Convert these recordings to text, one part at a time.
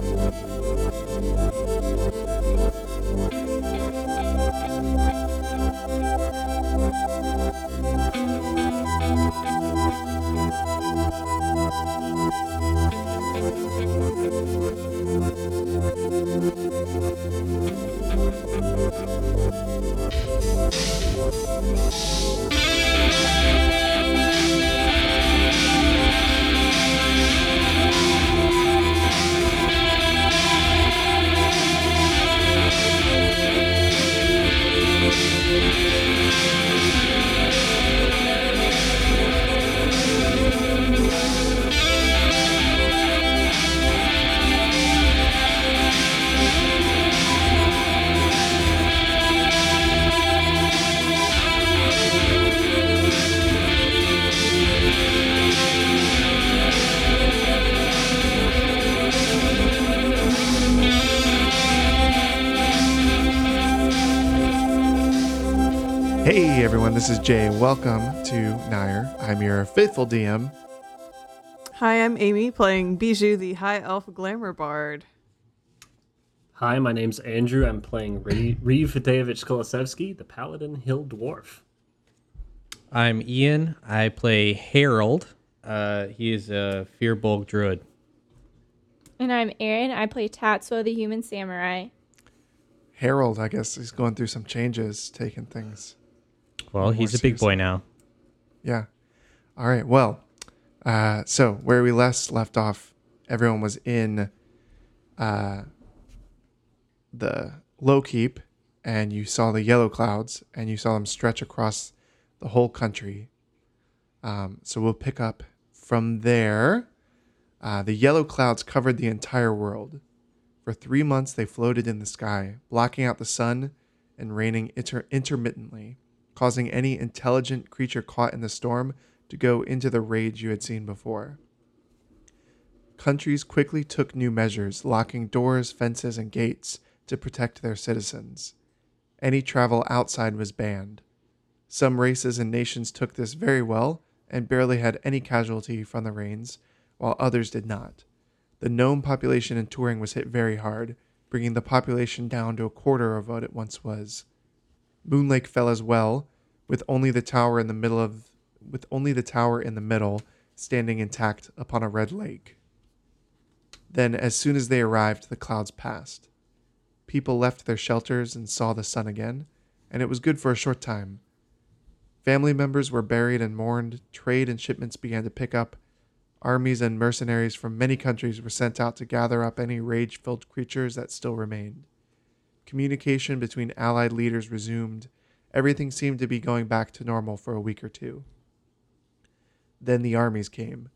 Thank this is Jay. Welcome to Nair. I'm your faithful DM. Hi, I'm Amy playing Bijou, the High Elf Glamour Bard. Hi, my name's Andrew. I'm playing Re- Reeve Fitevich Kolosevsky, the Paladin Hill Dwarf. I'm Ian. I play Harold. Uh, he is a Firbolg druid. And I'm Aaron. I play Tatsuo, the human samurai. Harold, I guess, he's going through some changes, taking things. Well, he's a big boy now. Yeah. All right. Well, uh, so where we last left off, everyone was in uh, the low keep, and you saw the yellow clouds, and you saw them stretch across the whole country. Um, so we'll pick up from there. Uh, the yellow clouds covered the entire world. For three months, they floated in the sky, blocking out the sun and raining inter- intermittently, causing any intelligent creature caught in the storm to go into the rage you had seen before. Countries quickly took new measures, locking doors, fences, and gates to protect their citizens. Any travel outside was banned. Some races and nations took this very well and barely had any casualty from the rains, while others did not. The gnome population in Turing was hit very hard, bringing the population down to a quarter of what it once was. Moonlake fell as well, with only the tower in the middle of with only the tower in the middle standing intact upon a red lake. Then as soon as they arrived, the clouds passed. People left their shelters and saw the sun again, and it was good for a short time. Family members were buried and mourned, trade and shipments began to pick up, Armies and mercenaries from many countries were sent out to gather up any rage filled creatures that still remained. Communication between allied leaders resumed. Everything seemed to be going back to normal for a week or two. Then the armies came.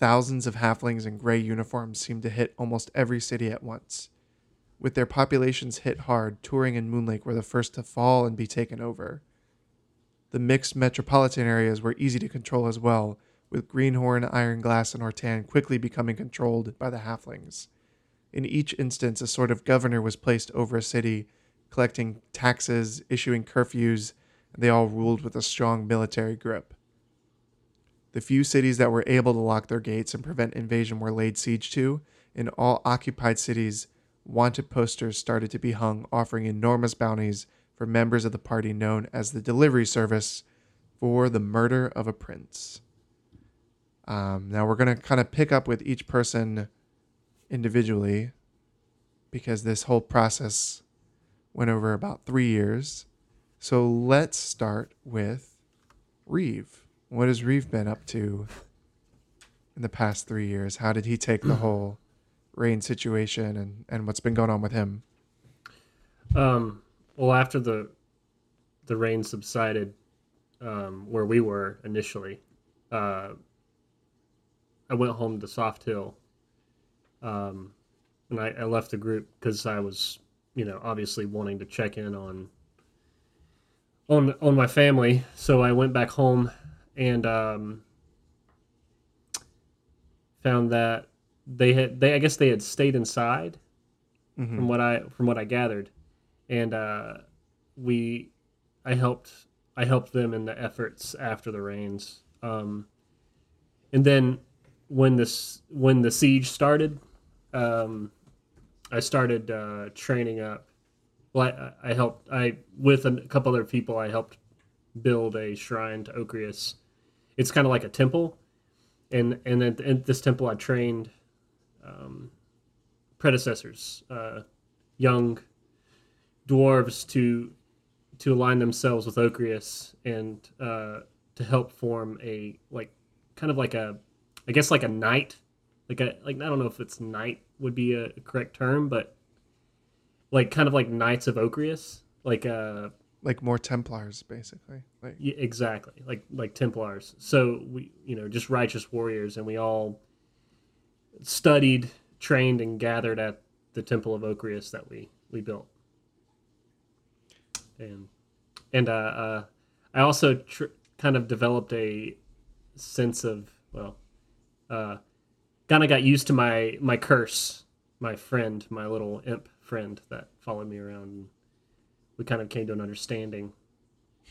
Thousands of halflings in gray uniforms seemed to hit almost every city at once. With their populations hit hard, Turing and Moonlake were the first to fall and be taken over. The mixed metropolitan areas were easy to control as well, with Greenhorn, Ironglass, and Ortan quickly becoming controlled by the halflings. In each instance, a sort of governor was placed over a city, collecting taxes, issuing curfews, and they all ruled with a strong military grip. The few cities that were able to lock their gates and prevent invasion were laid siege to. In all occupied cities, wanted posters started to be hung, offering enormous bounties for members of the party known as the Delivery Service for the murder of a prince. Um, now we're going to kind of pick up with each person individually because this whole process went over about three years. So let's start with Reeve. What has Reeve been up to in the past three years? How did he take the whole rain situation and, and what's been going on with him? Um, well, after the the rain subsided, um, where we were initially, uh, I went home to Soft Hill, um, and I, I left the group because I was, you know, obviously wanting to check in on on on my family. So I went back home and um, found that they had they I guess they had stayed inside Mm-hmm. from what I from what I gathered, and uh, we I helped I helped them in the efforts after the rains. Um, and then when this when the siege started, um, I started uh, training up. Well, I, I helped I with a couple other people. I helped build a shrine to Ocrius. It's kind of like a temple, and and at, at this temple, I trained um, predecessors, uh, young dwarves to to align themselves with Ocrius and uh, to help form a like kind of like a I guess like a knight, like a like I don't know if it's knight would be a correct term, but like kind of like knights of Ocrius, like uh like more Templars, basically. Like Yeah, exactly. Like like Templars. So we, you know, just righteous warriors, and we all studied, trained, and gathered at the Temple of Ocrius that we we built. And and uh, uh, I also tr- kind of developed a sense of well, uh, kind of got used to my my curse, my friend, my little imp friend that followed me around. We kind of came to an understanding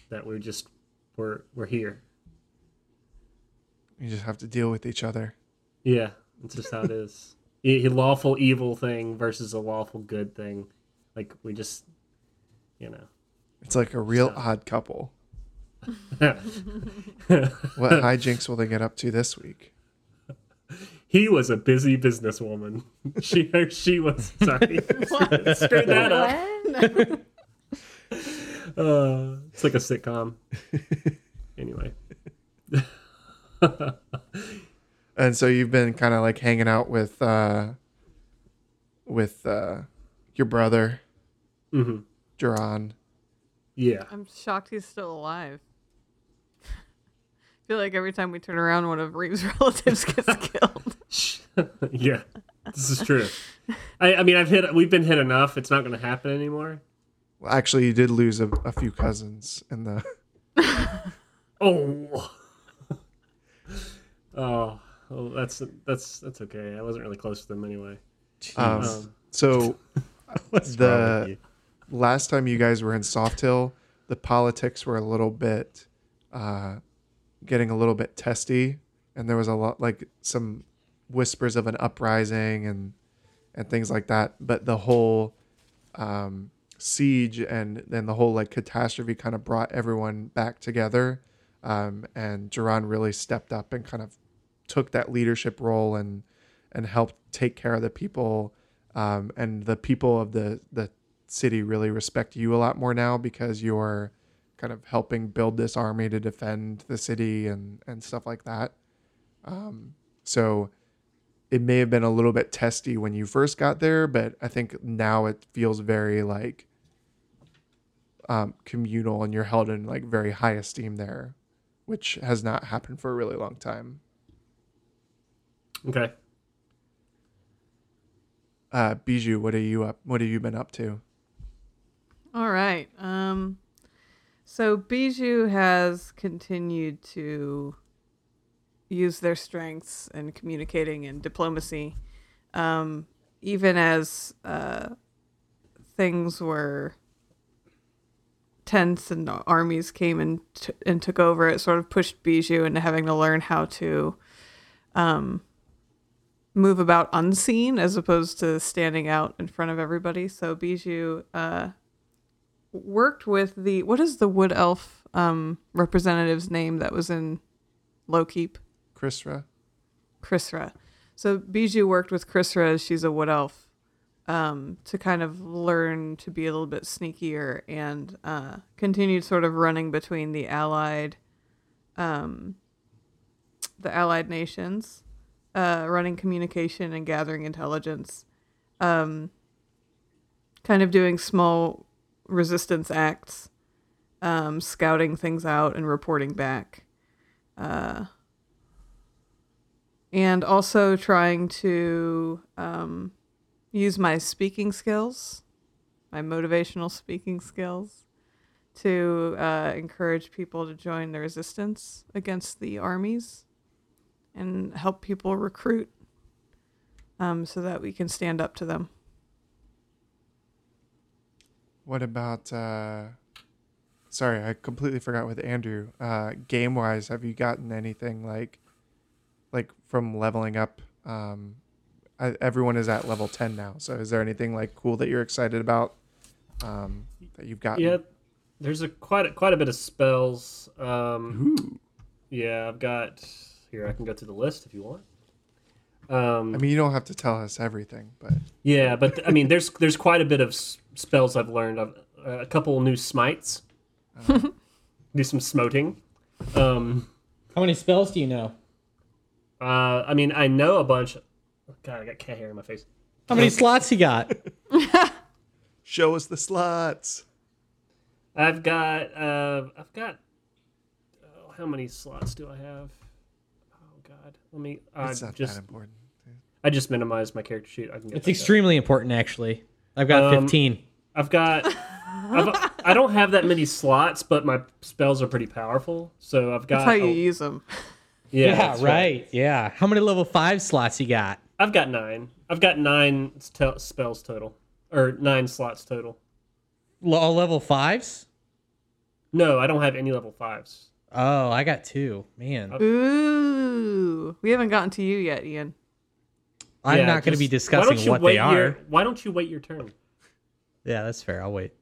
that we're just we're we're here. you just have to deal with each other. Yeah, it's just how it is. A a lawful evil thing versus a lawful good thing. Like we just, you know. It's like a real So- odd couple. What hijinks will they get up to this week? He was a busy businesswoman. She she was sorry. Straighten that up. Uh, it's like a sitcom. Anyway. And so you've been kind of like hanging out with uh with uh your brother, hmm Duran. Yeah. I'm shocked he's still alive. I feel like every time we turn around, one of Reeves' relatives gets killed. yeah. This is true. I, I mean, I've hit. We've been hit enough. It's not going to happen anymore. Well, actually, you did lose a, a few cousins in the. Oh. oh. Oh, that's that's that's okay. I wasn't really close to them anyway. Um, Um, so The- wrong with you? last time you guys were in Soft Hill, the politics were a little bit, uh, getting a little bit testy, and there was a lot like some whispers of an uprising and and things like that. But the whole um, siege and then the whole like catastrophe kind of brought everyone back together, um, and Duran really stepped up and kind of took that leadership role and and helped take care of the people. Um, and the people of the the city really respect you a lot more now because you're kind of helping build this army to defend the city and and stuff like that. Um, so it may have been a little bit testy when you first got there, but I think now it feels very like um, communal and you're held in like very high esteem there, which has not happened for a really long time. okay. Uh, Bijou, what are you up? What have you been up to? All right. Um, so Bijou has continued to use their strengths in communicating and diplomacy, um, even as uh, things were tense and armies came and t- and took over. It sort of pushed Bijou into having to learn how to um, move about unseen as opposed to standing out in front of everybody. So Bijou. Uh, worked with the what is the wood elf um representative's name that was in Lowkeep? Chrisra? Chrisra. So Bijou worked with Chrisra she's a wood elf um to kind of learn to be a little bit sneakier and uh continued sort of running between the allied um the allied nations uh running communication and gathering intelligence um kind of doing small resistance acts, um, scouting things out and reporting back, uh, and also trying to um, use my speaking skills, my motivational speaking skills, to uh, encourage people to join the resistance against the armies and help people recruit um, so that we can stand up to them. What about uh sorry, I completely forgot with Andrew. Uh game wise, have you gotten anything like like from leveling up um I, everyone is at level 10 now. So is there anything like cool that you're excited about um that you've got? Yeah, there's a quite a, quite a bit of spells. Um, yeah, I've got here. I can go to the list if you want. Um, I mean, you don't have to tell us everything, but yeah, but I mean, there's there's quite a bit of s- spells I've learned. I've, uh, a couple new smites. do some smoting. Um, How many spells do you know? Uh, I mean, I know a bunch. God, I got cat hair in my face. How many slots you got? show us the slots. I've got uh, I've got oh, how many slots do I have? Oh God, let me. I It's not just that important. I just minimized my character sheet. I can get It's that extremely important, actually. I've got Um, 15. I've got. I've, I don't have that many slots, but my spells are pretty powerful. So I've got. That's how you oh, use them. Yeah, Yeah, that's right. Yeah. How many level five slots you got? I've got nine. I've got nine st- spells total, or nine slots total. L- All level fives? No, I don't have any level fives. Oh, I got two. Man, Ooh, we haven't gotten to you yet, Ian. I'm Yeah, not going to be just- why don't discussing what wait they are. Your, why don't you wait your turn? Yeah, that's fair. I'll wait.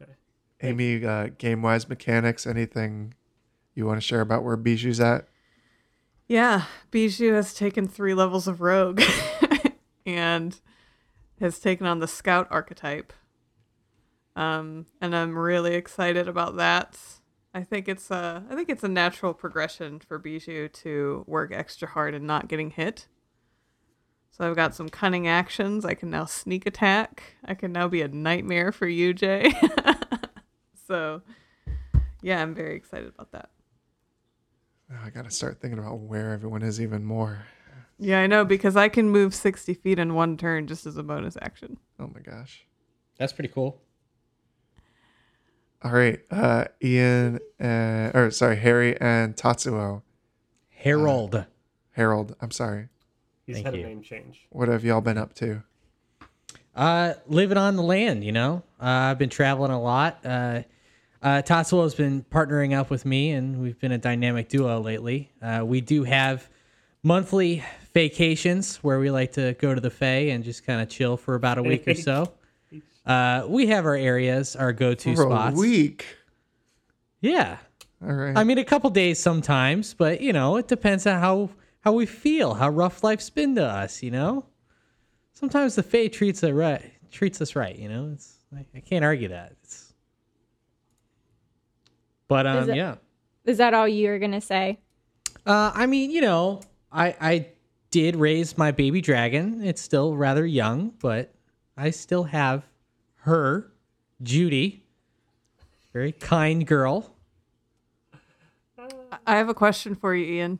Okay. Amy, uh, game wise mechanics, anything you want to share about where Bijou's at? Yeah, Bijou has taken three levels of rogue and has taken on the scout archetype. Um, and I'm really excited about that. I think it's a I think it's a natural progression for Bijou to work extra hard and not getting hit. So I've got some cunning actions. I can now sneak attack. I can now be a nightmare for you, Jay. so yeah, I'm very excited about that. Oh, I got to start thinking about where everyone is even more. Yeah, I know because I can move 60 feet in one turn just as a bonus action. Oh my gosh. That's pretty cool. All right, uh, Ian, uh, or sorry, Harry and Tatsuo. Harold. Harold, I'm sorry. He's Thank had you. a name change. What have y'all been up to? Uh, living on the land, you know. Uh, I've been traveling a lot. Uh, uh, Tatsuo has been partnering up with me, and we've been a dynamic duo lately. Uh, we do have monthly vacations where we like to go to the Fae and just kind of chill for about a week or so. Uh, we have our areas, our go-to For spots. a week. Yeah, All right. I mean a couple days sometimes, but you know it depends on how how we feel, how rough life's been to us. You know, sometimes the Fae treats us right, treats us right. You know, it's I, I can't argue that. It's, but um, it- yeah. Is that all you're gonna say? Uh, I mean, you know, I I did raise my baby dragon. It's still rather young, but I still have her, Judy, very kind girl. I have a question for you, Ian.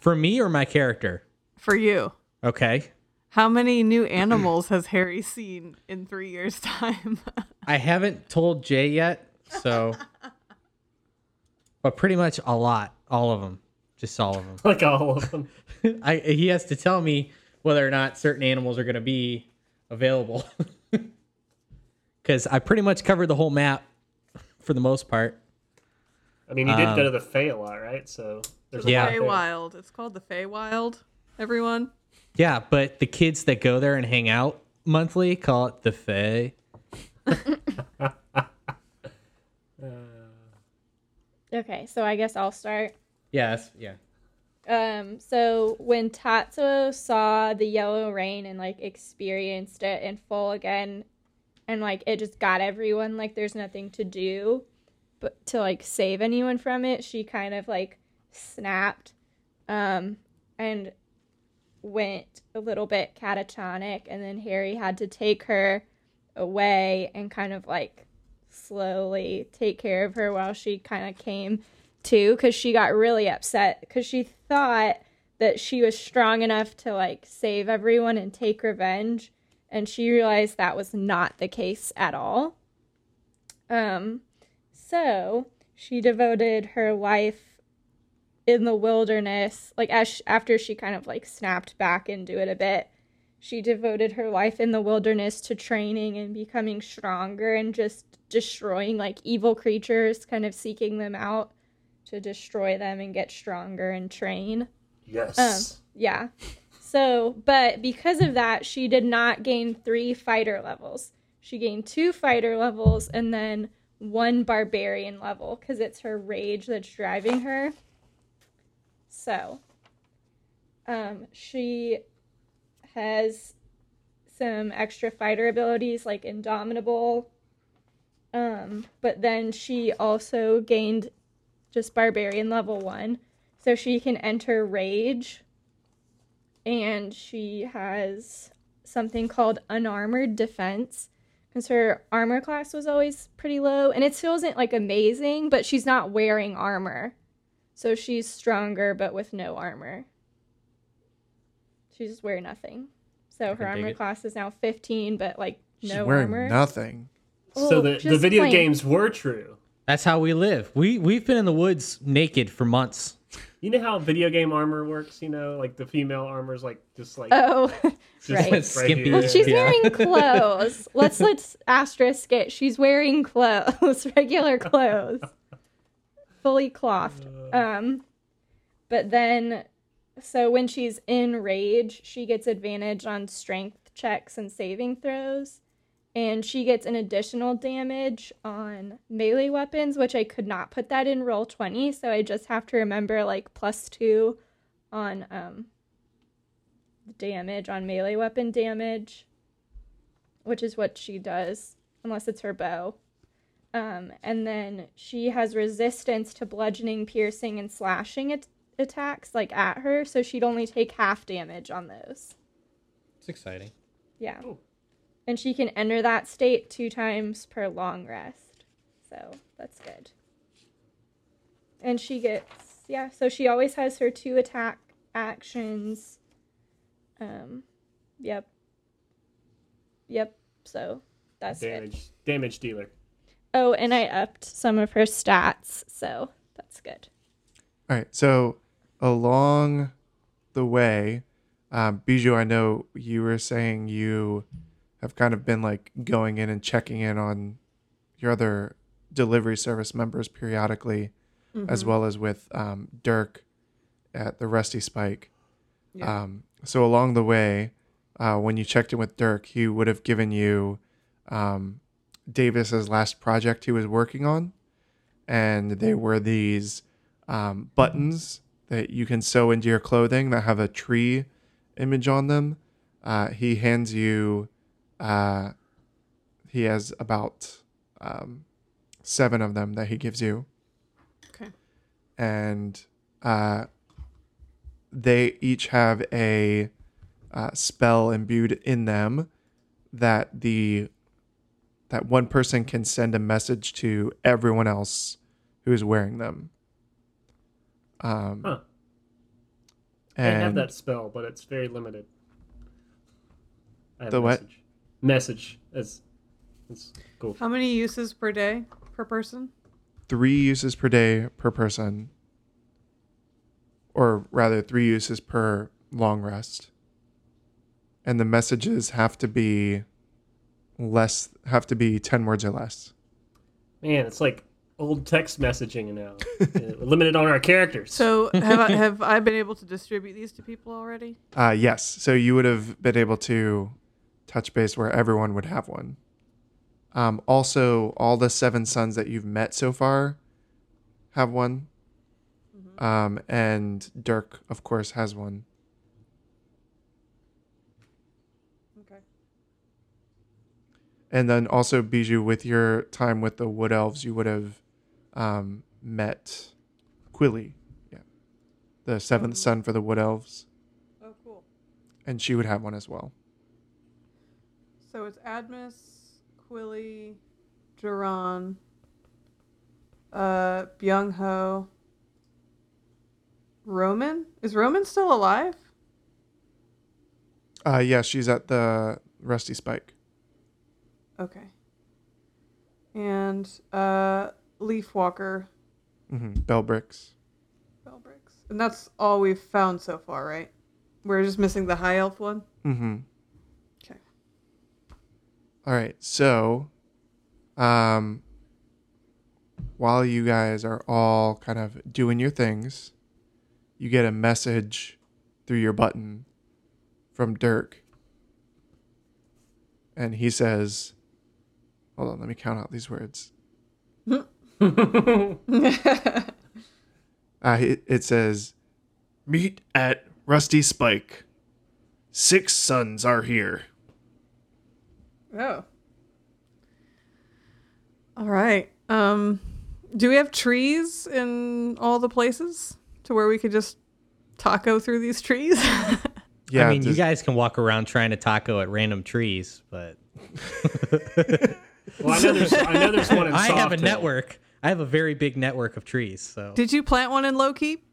For me or my character? For you. Okay. How many new animals has Harry seen in three years' time? I haven't told Jay yet, so. but pretty much a lot, all of them, just all of them. Like all of them. I he has to tell me whether or not certain animals are going to be available, because I pretty much covered the whole map for the most part. I mean, you did Um, go to the Fae a lot, right? So there's a Yeah. lot there. Feywild. It's called the Feywild, everyone. Yeah, but the kids that go there and hang out monthly call it the Fae. Okay, so I guess I'll start. Yes, yeah. Um, so when Tatsuo saw the yellow rain and like experienced it in full again, and like it just got everyone like there's nothing to do, but to like save anyone from it, she kind of like snapped, um, and went a little bit catatonic, and then Harry had to take her away and kind of like slowly take care of her while she kind of came to because she got really upset because she thought that she was strong enough to like save everyone and take revenge and she realized that was not the case at all. Um so she devoted her life in the wilderness like as after she kind of like snapped back into it a bit she devoted her life in the wilderness to training and becoming stronger and just destroying like evil creatures kind of seeking them out to destroy them and get stronger and train Yes. um, yeah. So, but because of that, she did not gain three fighter levels. She gained two fighter levels and then one barbarian level because it's her rage that's driving her. So, um, she has some extra fighter abilities like Indomitable. Um, but then she also gained just barbarian level one so she can enter rage and she has something called unarmored defense because her armor class was always pretty low, and it still isn't like amazing, but she's not wearing armor, so she's stronger but with no armor. She's just wearing nothing. So her armor class is now 15, but like She's no wearing armor. nothing. so Oh, the, the video plain. games were true. That's how we live. We we've been in the woods naked for months. You know how video game armor works? You know, like the female armor's like just like Oh, just right. right Skimpy. here. Well, she's Yeah. wearing clothes. let's let's asterisk it. She's wearing clothes, regular clothes, fully clothed. Um, but then, so when she's in rage, she gets advantage on strength checks and saving throws, and she gets an additional damage on melee weapons, which I could not put that in Roll20, so I just have to remember like plus two on um damage on melee weapon damage, which is what she does, unless it's her bow. Um, and then she has resistance to bludgeoning, piercing, and slashing at- attacks, like at her, so she'd only take half damage on those. It's exciting. Yeah. Cool. And she can enter that state two times per long rest. So that's good. And she gets, yeah, so she always has her two attack actions. Um, yep. Yep. So that's good. damage damage dealer. Oh, and I upped some of her stats, so that's good. All right. So along the way, um, Bijou, I know you were saying you have kind of been like going in and checking in on your other delivery service members periodically, as well as with um, Dirk at the Rusty Spike. Yeah. Um, so along the way, uh, when you checked in with Dirk, he would have given you um, Davis's last project he was working on, and they were these um, buttons that you can sew into your clothing that have a tree image on them. Uh, he hands you. Uh, he has about um, seven of them that he gives you Okay. and uh, they each have a uh, spell imbued in them that the that one person can send a message to everyone else who is wearing them. Um, Huh. I have that spell, but it's very limited. I have The what? message. Message. It's, it's cool. How many uses per day per person? three uses per day per person, or rather, three uses per long rest. And the messages have to be less, have to be 10 words or less. Man, it's like old text messaging now. Uh, limited on our characters. So have I, have I been able to distribute these to people already? Uh, yes. So you would have been able to touch base where everyone would have one. Um, also, all the seven sons that you've met so far have one. Um, and Dirk, of course, has one. Okay. And then also, Bijou, with your time with the Wood Elves, you would have um, met Quilly, yeah, the seventh son for the Wood Elves, Oh, cool. and she would have one as well. So it's Admus, Quilly, Duran, uh, Byung Ho, Roman. Is Roman still alive? Uh, yeah, she's at the Rusty Spike. Okay. And uh, Leaf Walker, hmm Bell Bricks. Bellbricks. And that's all we've found so far, right? We're just missing the high elf one. Mm-hmm. Okay. All right. So, um, while you guys are all kind of doing your things, you get a message through your button from Dirk. And he says, Hold on, let me count out these words. Uh, it, it says, Meet at Rusty Spike. Six sons are here. Oh. All right. Um, do we have trees in all the places to where we could just taco through these trees? Yeah, I mean, you guys can walk around trying to taco at random trees, but Well, I know there's I know there's one in I have a Soft Hill. network. I have a very big network of trees. So Did you plant one in low keep?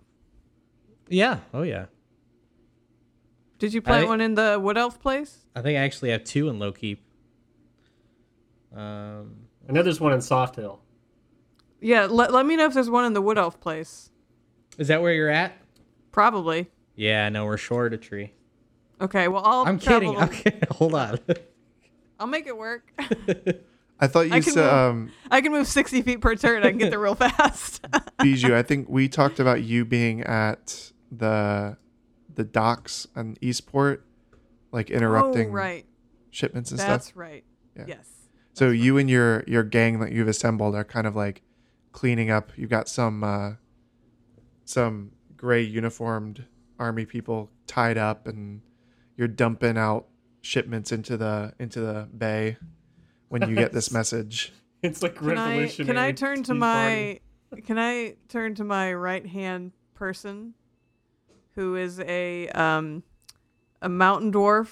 yeah, oh yeah. Did you plant I- one in the wood elf place? I think I actually have two in low keep. Um, I know there's one in Soft Hill. Yeah, let, let me know if there's one in the wood elf place. is that where you're at? Probably. Yeah, no, we're short a tree. Okay, well I'll I'm travel- kidding. Okay, hold on. I'll make it work. I thought you I said, move. um, I can move 60 feet per turn. I can get there real fast. Bijou. I think we talked about you being at the the docks on Eastport, like interrupting oh, right. shipments and That's stuff. That's right. Yeah. Yes. So you and your your gang that you've assembled are kind of like cleaning up. You've got some uh, some gray uniformed army people tied up, and you're dumping out shipments into the into the bay when you get this message. It's like Can I, revolutionary. can I turn to my Party. can I turn to my right hand person who is a um a mountain dwarf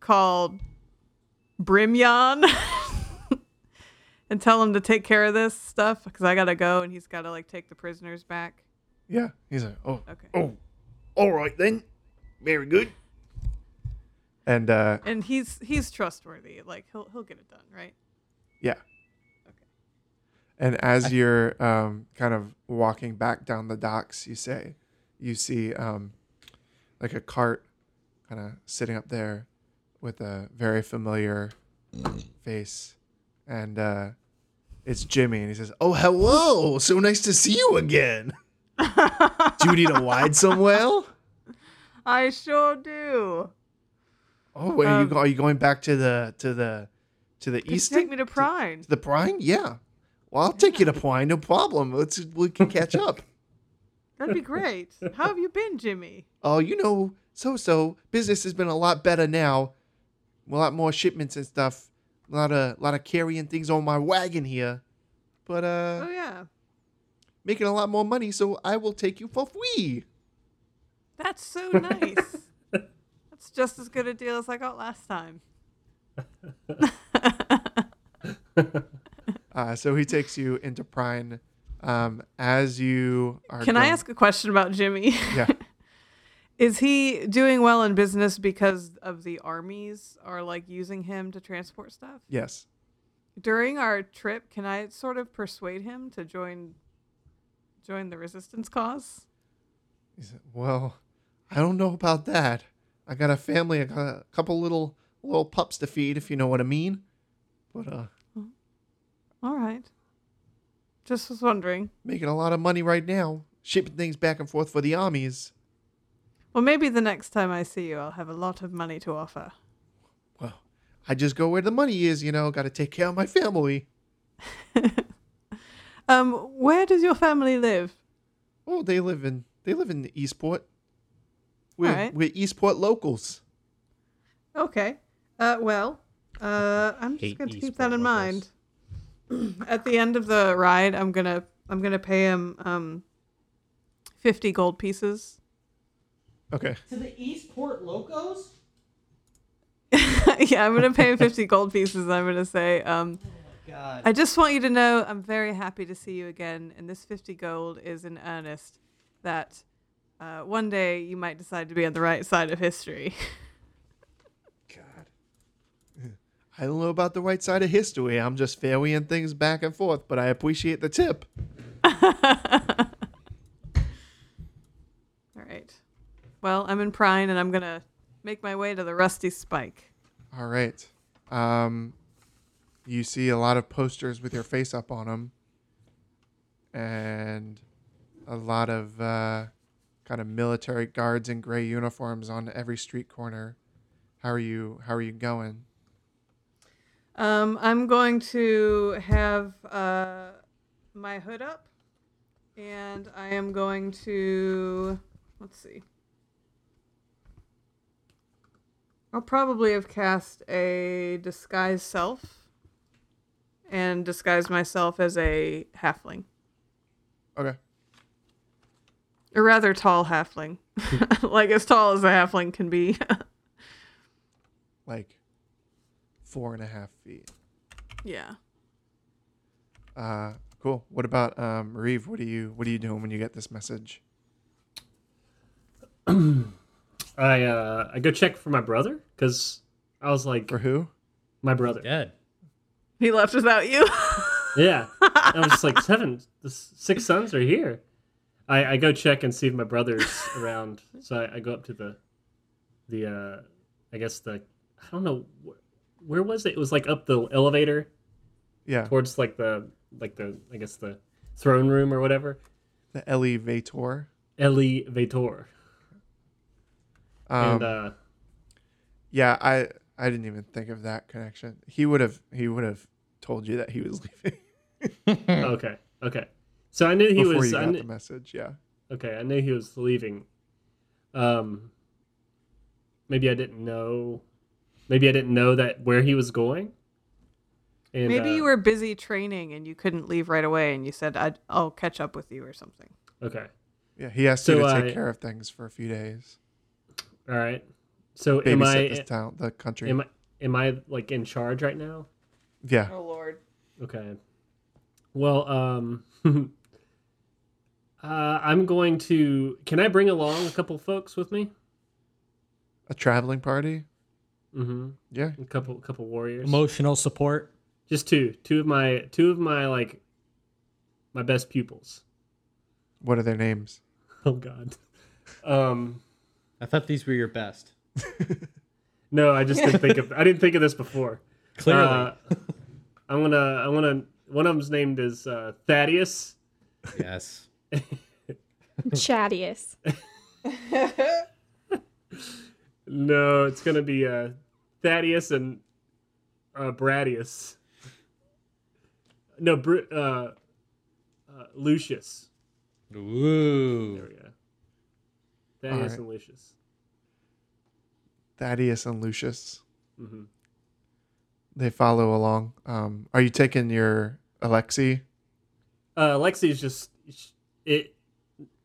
called Brimyon and tell him to take care of this stuff because I gotta go and he's gotta like take the prisoners back. Yeah, he's like, oh, Okay. oh, all right then, very good. And uh, And he's he's trustworthy. Like he'll he'll get it done, right? Yeah. Okay. And as you're um, kind of walking back down the docks, you say, you see um, like a cart kind of sitting up there with a very familiar face. And uh, it's Jimmy. And he says, Oh, hello. So nice to see you again. Do you need a wide somewhere? I sure do. Oh, are you Um, go? Are you going back to the to the to the east? take me to Prime? The brine? Yeah. Well, I'll take you to Prine, no problem. Let's we can catch up. That'd be great. How have you been, Jimmy? Oh, you know, so so. Business has been a lot better now. A lot more shipments and stuff. A lot of a lot of carrying things on my wagon here. But uh Oh yeah. making a lot more money, so I will take you for free. That's so nice. Just as good a deal as I got last time. Uh, so he takes you into Prine. Um, as you are Can I ask a question about Jimmy? Yeah. Is he doing well in business because of the armies are like using him to transport stuff? Yes. During our trip, can I sort of persuade him to join join the resistance cause? He said, "Well, I don't know about that. I got a family, I got a couple little little pups to feed, if you know what I mean. But uh, All right. Just was wondering. making a lot of money right now, shipping things back and forth for the armies. Well, maybe the next time I see you, I'll have a lot of money to offer. Well, I just go where the money is, you know. Got to take care of my family. Um, where does your family live? Oh, they live in they live in Eastport. We're Alright. we're Eastport locals. Okay. Uh, well, uh, I'm just going to keep that in locals. mind. At the end of the ride, I'm gonna I'm gonna pay him um, fifty gold pieces. Okay. To the Eastport Locos? yeah, I'm gonna pay him fifty gold pieces. I'm gonna say, um, God. I just want you to know I'm very happy to see you again, and this fifty gold is in earnest that uh, one day you might decide to be on the right side of history. God. I don't know about the right side of history. I'm just ferrying things back and forth, but I appreciate the tip. All right. Well, I'm in Prine, and I'm gonna make my way to the Rusty Spike. All right. Um, you see a lot of posters with your face up on them, and a lot of uh, kind of military guards in gray uniforms on every street corner. How are you? How are you going? Um, I'm going to have uh, my hood up, and I am going to let's see. I'll probably have cast a disguise self, and disguise myself as a halfling, Okay. A rather tall halfling, like as tall as a halfling can be. Like four and a half feet. Yeah. Uh, cool. What about um, Reeve? What are you What are you doing when you get this message? I uh I go check for my brother because I was like For who? my brother. Dead. He left without you. Yeah. I was just like seven, the six sons are here. I, I go check and see if my brother's around. So I, I go up to the, the uh, I guess the I don't know wh- where was it. It was like up the elevator Yeah, towards like the like the I guess the throne room or whatever. the elevator. Elevator. Um, and uh, yeah, I I didn't even think of that connection. He would have he would have told you that he was leaving okay, okay. So I knew he before was. you I got knew, the message. Yeah. Okay, I knew he was leaving. Um, maybe I didn't know. Maybe I didn't know that where he was going. And, Maybe uh, you were busy training and you couldn't leave right away, and you said, I'd, "I'll catch up with you" or something. okay. Yeah, he asked you So, to take uh, care of things for a few days. All right. So am I? this town, the country. Am I? Am I like in charge right now? yeah, Oh Lord. Okay. Well, um, uh, I'm going to. Can I bring along a couple folks with me? a traveling party. Mm-hmm. Yeah, A couple, couple warriors. Emotional support. Just two. Two of my. Two of my like. My best pupils. what are their names? Oh God. Um. I thought these were your best. No, I just didn't think of. I didn't think of this before. Clearly. Uh, I'm gonna. I'm gonna. One of them's named is uh, Thaddeus. yes. Chattius. No, it's gonna be uh, Thaddeus and uh, Bradius. No, Br- uh, uh, Lucius. Ooh. There we go. Thaddeus Alright. and Lucius. Thaddeus and Lucius. hmm They follow along. Um, are you taking your Alexi? Uh, is just it.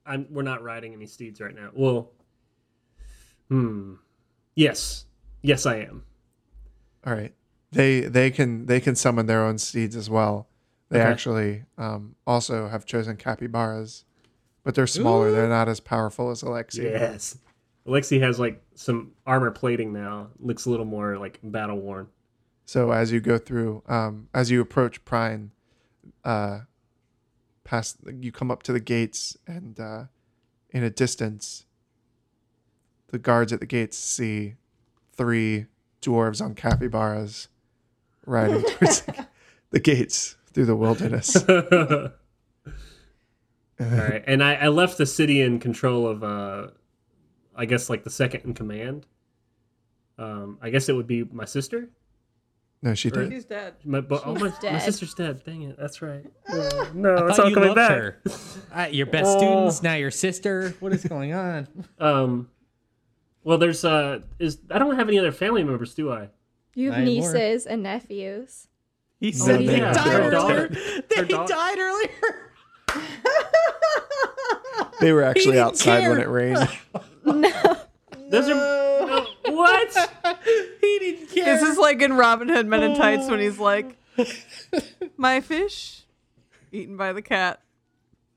I'm, we're not riding any steeds right now. Well, hmm. Yes, yes, I am. All right. They they can they can summon their own steeds as well. They Okay. actually um, also have chosen capybaras, but they're smaller. They're not as powerful as Alexi. Yes. Alexi has like some armor plating now. Looks a little more like battle worn. So as you go through, um, as you approach Prine, uh, past you come up to the gates, and uh, in a distance, the guards at the gates see three dwarves on capybaras riding towards the, the gates through the wilderness. All right, and I, I left the city in control of, uh, I guess like the second in command. Um, I guess it would be my sister. No, she did. She's dead. My, but, oh, She's my, my dead. sister's dead. Dang it, that's right. Oh, no, I it's thought all you coming loved back. her. Uh, your best Oh. students, now your sister. What is going on? Um, well, there's uh, is I don't have any other family members, do I? You have Nine more. nieces and nephews. He said said they they died died Her daughter- earlier. her They died earlier. They were actually didn't outside when it rained. Those are no, what? he didn't care. This is like in Robin Hood Men in Tights when he's like, "My fish, eaten by the cat.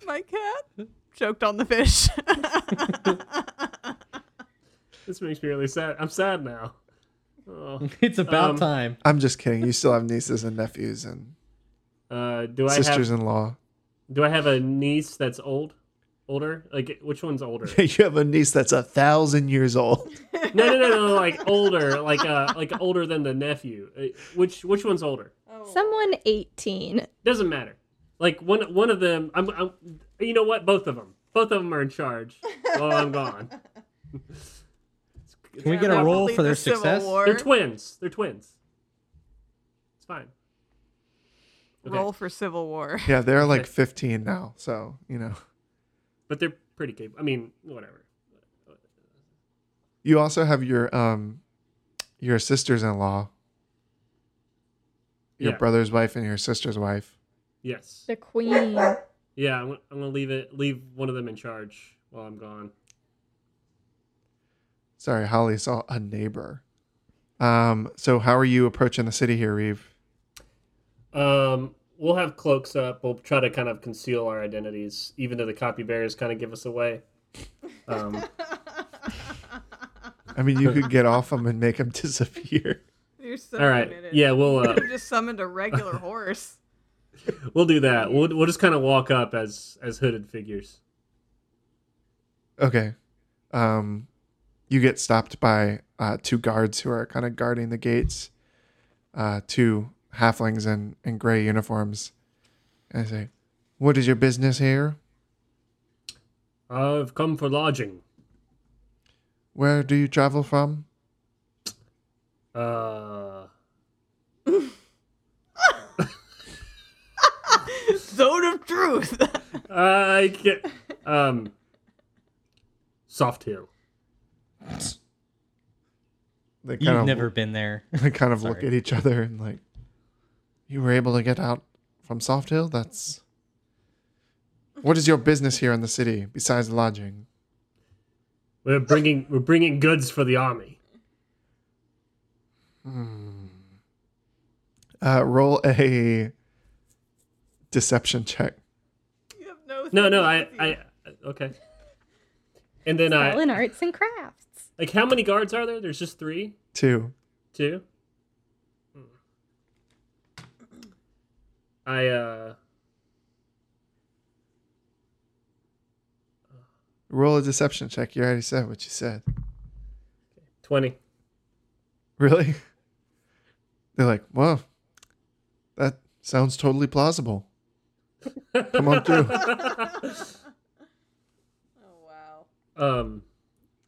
My cat, choked on the fish." This makes me really sad. I'm sad now. Oh. it's about Um, time. I'm just kidding. You still have nieces and nephews and Uh, do I sisters-in-law. do I have a niece that's old, older? Like which one's older? you have a niece that's a thousand years old. No, no, no, no. Like older, like uh, like older than the nephew. Uh, Which which one's older? Someone 18. Doesn't matter. Like one one of them. I'm, I'm. You know what? Both of them. Both of them are in charge while I'm gone. Can we get a roll for their success? They're twins. They're twins. It's fine. Okay. Roll for Civil War. Yeah, they're like 15 now. So, you know. But they're pretty capable. I mean, whatever. You also have your um your sisters-in-law, your Yeah. brother's wife and your sister's wife. Yes. The queen. Yeah, I'm, I'm gonna leave it. Leave one of them in charge while I'm gone. Sorry, Holly saw a neighbor. Um, so how are you approaching the city here, Reeve? Um, we'll have cloaks up. We'll try to kind of conceal our identities, even though the capybaras kind of give us away. Um, I mean, you could get off them and make them disappear. You're so all right. committed. Yeah, we'll uh, You just summoned a regular horse. we'll do that. We'll we'll just kind of walk up as as hooded figures. Okay. Um, you get stopped by uh, two guards who are kind of guarding the gates. Uh, two halflings in, in gray uniforms. And I say, What is your business here? I've come for lodging. Where do you travel from? Uh, Zone of truth. I can't. Um, Soft Hill. They kind You've of never been there. they kind of look Sorry. at each other and like, You were able to get out from Soft Hill? That's. What is your business here in the city besides lodging? We're bringing we're bringing goods for the army. Uh, roll a deception check. you have no. No, no, I. I okay. And then I Selling arts and crafts. like how many guards are there? There's just three, Two. two. I uh Roll a deception check. You already said what you said. twenty. Really? They're like, well, that sounds totally plausible. Come on through. Oh wow. Um,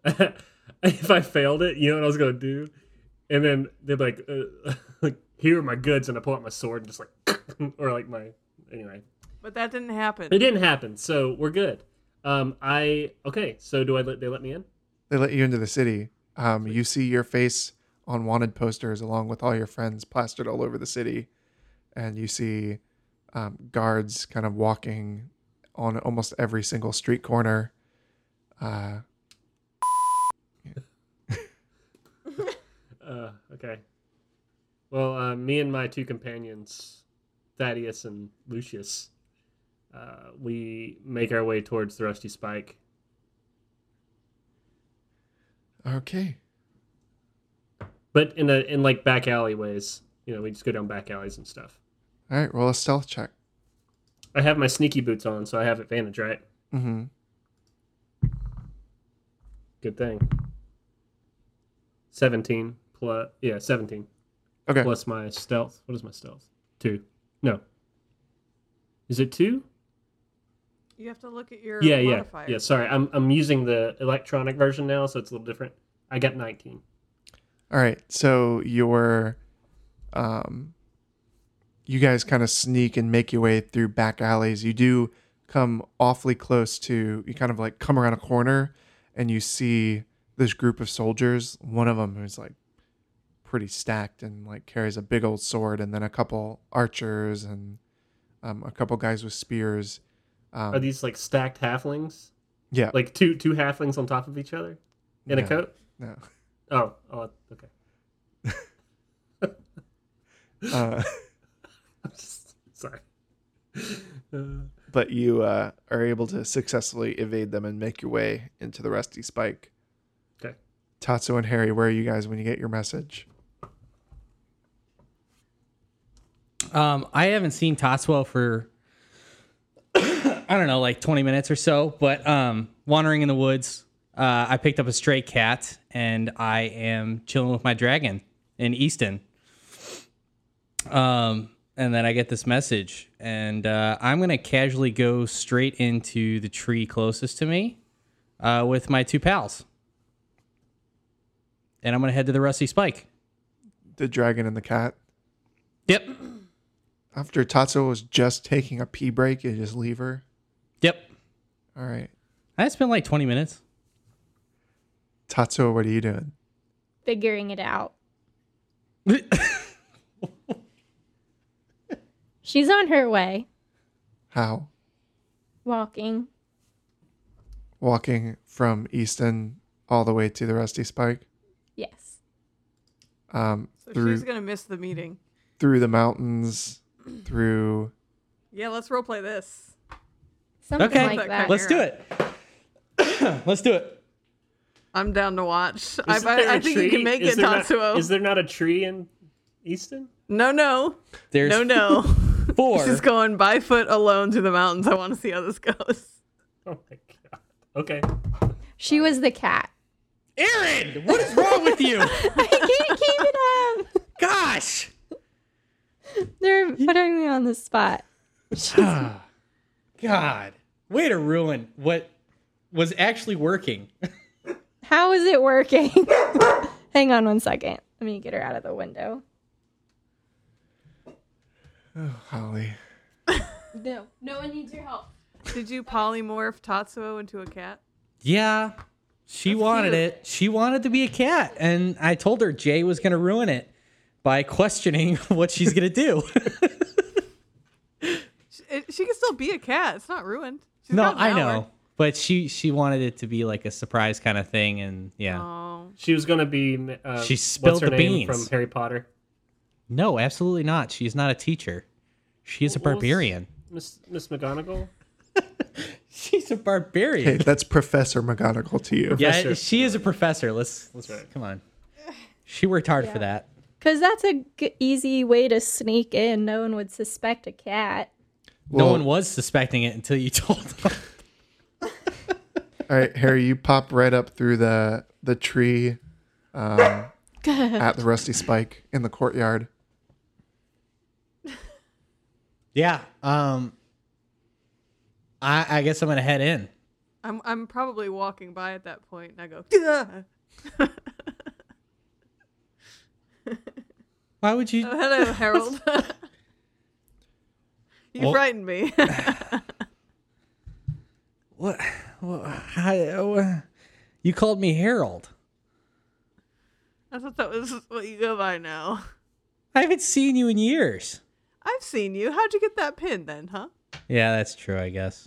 if I failed it, you know what I was gonna do, and then they'd be like, uh, like, "Here are my goods," and I pull out my sword and just like, or like my anyway. But that didn't happen. It didn't happen, so we're good. Um, I okay. So do I let they let me in? They let you into the city. Um, you see your face on wanted posters along with all your friends plastered all over the city. And you see um, guards kind of walking on almost every single street corner. Uh, Uh, okay. Well, uh, me and my two companions, Thaddeus and Lucius, uh, we make our way towards the Rusty Spike. okay. But in a in like back alleyways, you know, we just go down back alleys and stuff. All right. Roll a stealth check. I have my sneaky boots on, so I have advantage, right? Mm-hmm. Good thing. Seventeen plus yeah, seventeen Okay. plus my stealth. What is my stealth? Two. No. Is it two? You have to look at your Yeah, yeah, modifier. yeah. Sorry, I'm I'm using the electronic version now, so it's a little different. I got nineteen. All right. So you're, um, you guys kind of sneak and make your way through back alleys. You do come awfully close to, you kind of like come around a corner and you see this group of soldiers. One of them who's like pretty stacked and like carries a big old sword, and then a couple archers and um, a couple guys with spears. Um, Are these like stacked halflings? yeah. Like two two halflings on top of each other in a coat? no. Oh, oh, okay. Uh, I'm just sorry. Uh, but you uh, are able to successfully evade them and make your way into the Rusty Spike. okay. Tatsu and Harry, where are you guys when you get your message? Um, I haven't seen Toswell for I don't know, like 20 minutes or so. But um, wandering in the woods, uh, I picked up a stray cat, and I am chilling with my dragon in Easton. Um, and then I get this message, and uh, I'm gonna casually go straight into the tree closest to me uh, with my two pals, and I'm gonna head to the Rusty Spike. The dragon and the cat. Yep. After Tatsu was just taking a pee break, you just leave her. Yep. All right. I spent like 20 minutes. Tatsu, what are you doing? Figuring it out. She's on her way, How? walking. Walking from Easton all the way to the Rusty Spike. Yes. um, So through she's gonna miss the meeting. through the mountains, through Yeah, let's roleplay this. Something Okay, like that. let's do it. let's do it. I'm down to watch. I, Isn't there I, a I think you tree? can make Is it, there not- is there not a tree in Easton? No, no, There's no, no. four. She's going by foot alone through the mountains. I want to see how this goes. Oh my god. Okay. She was the cat. Aaron, what is wrong with you? I can't keep it up. Gosh. They're putting me on the spot. Ah, God. Way to ruin what was actually working. How is it working? Hang on one second. Let me get her out of the window. Oh, Holly. No, no one needs your help. Did you polymorph Tatsuo into a cat? Yeah. She That's wanted cute. it. She wanted to be a cat. And I told her Jay was going to ruin it by questioning what she's going to do. She, she can still be a cat. It's not ruined. She's no, got an I hour. know. But she she wanted it to be like a surprise kind of thing and yeah. Oh, She was gonna be. Uh, She what's spilled her the name beans. from Harry Potter. No, absolutely not. She's not a teacher. She is a barbarian. Miss Miss McGonagall. She's a Hey, barbarian. that's Professor McGonagall to you. yeah, Professor. she is a professor. Let's let's right. come on. She worked hard for that. Because that's a g- easy way to sneak in. No one would suspect a cat. no Well- one was suspecting it until you told them. All right, Harry, you pop right up through the the tree um, at the rusty spike in the courtyard. yeah. Um I I guess I'm gonna head in. I'm I'm probably walking by at that point, and I go, "Gah!" Why would you oh, "Hello, Harold." you frightened me. what, what how, uh, you called me Harold. I thought that was what you go by now. I haven't seen you in years. I've seen you. How'd you get that pin then, huh? Yeah, that's true, I guess.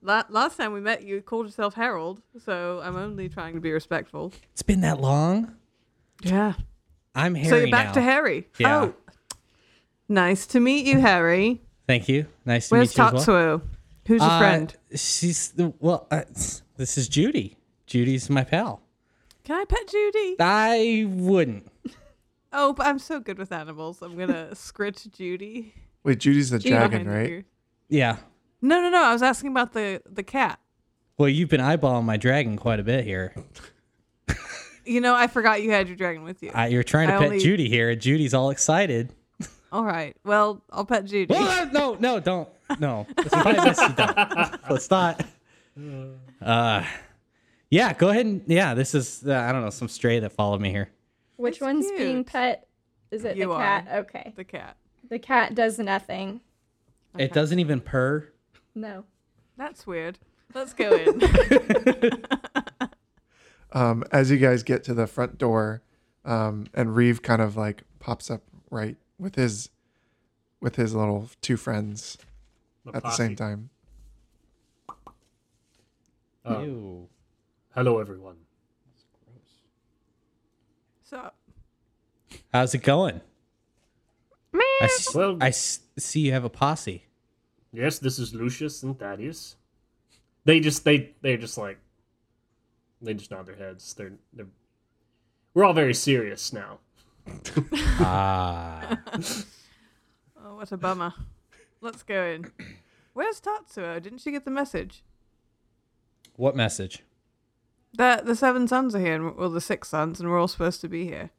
La- last time we met, you called yourself Harold, so I'm only trying to be respectful. It's been that long. Yeah. I'm Harry so you're back now. to Harry. Yeah. Oh. Nice to meet you, Harry. Thank you. Nice to Where's meet you as well. Tatsuo? Who's your Uh, friend? She's the well. Uh, this is Judy. Judy's my pal. Can I pet Judy? I wouldn't. Oh, but I'm so good with animals. I'm gonna scritch Judy. Wait, Judy's the Judy dragon, right? ear. Yeah. No, no, no. I was asking about the the cat. Well, you've been eyeballing my dragon quite a bit here. You know, I forgot you had your dragon with you. Uh, you're trying to I pet only- Judy here, and Judy's all excited. All right. Well, I'll pet Judy. Well, uh, no, no, don't. No. It's probably best you don't. Let's not. Uh, yeah, go ahead and yeah. This is uh, I don't know some stray that followed me here. Which It's one's being pet? Is it You the are. cat? Okay. the cat. The cat does nothing. It doesn't even purr. No. That's weird. Let's go in. Um, as you guys get to the front door, um, and Reeve kind of like pops up right with his with his little two friends My at the same time. Uh, Ew. hello, everyone. so, How's it going? I, s- Well- I s- see you have a posse. Yes, this is Lucius and Thaddeus. They just they they're just like they just nod their heads. They're they're we're all very serious now. Ah. oh, what a bummer. Let's go in. Where's Tatsuo? Didn't she get the message? what message? That the seven sons are here, and well, the six sons, and we're all supposed to be here.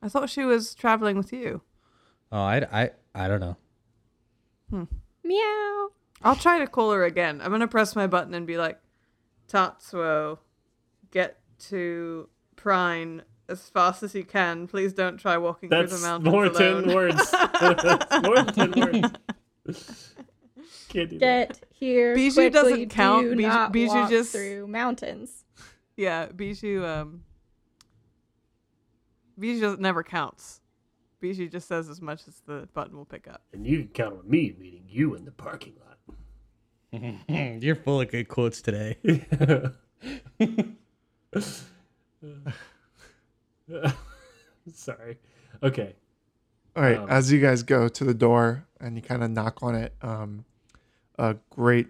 I thought she was traveling with you. Oh, I, I, I don't know. Meow. I'll try to call her again. I'm gonna press my button and be like, Tatsuo, get to Prine as fast as you can. Please don't try walking through That's the mountains more alone. than words. That's more than words. Can't. Get here Bijou quickly. doesn't count. Do Bijou- not Bijou walk just- through mountains. Yeah, Bijou. Um, Bijou never counts. Bijou just says as much as the button will pick up. And you can count on me meeting you in the parking lot. You're full of good quotes today. Sorry. Okay. All right, Um, as you guys go to the door and you kind of knock on it, um, a great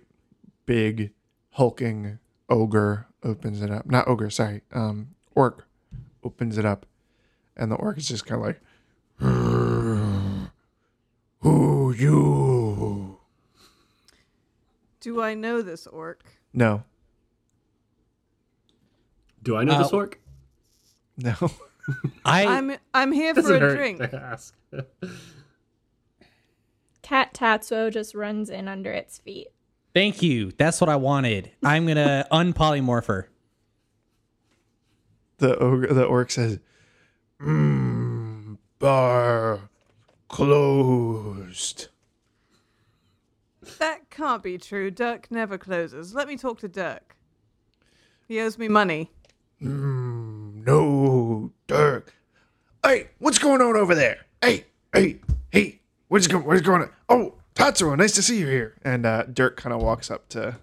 big hulking ogre opens it up. Not ogre, sorry, um, orc opens it up, and the orc is just kind of like, "Who you?" Do I know this orc? No, Do I know this Uh, orc? no. I I'm I'm here for a hurt drink. to ask. Cat Tatsuo just runs in under its feet. thank you. That's what I wanted. I'm gonna unpolymorph her. The ogre, the orc says, mm, "Bar closed." That can't be true. Dirk never closes. Let me talk to Dirk. He owes me money. Mm, no, Dirk. Hey, what's going on over there? Hey, hey, hey, what's going? What's going on? Oh, Tatsuo, nice to see you here. And uh, Dirk kind of walks up to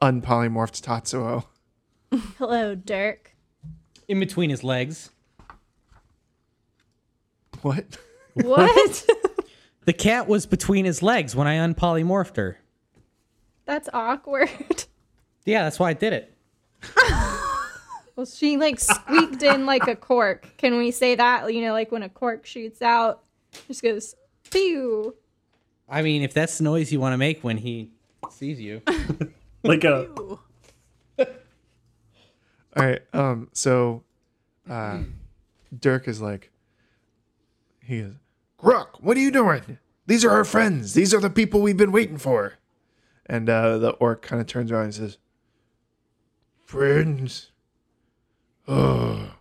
unpolymorphed Tatsuo. Hello, Dirk. In between his legs. What? What? The cat was between his legs when I unpolymorphed her. That's awkward. Yeah, that's why I did it. Well, she like squeaked in like a cork. Can we say that? You know, like when a cork shoots out, just goes pew. I mean, if that's the noise you want to make when he sees you. like a All right. Um. So, uh, Dirk is like, he is, Gruck, what are you doing? These are our friends. These are the people we've been waiting for. And uh, the orc kind of turns around and says, "Friends, oh,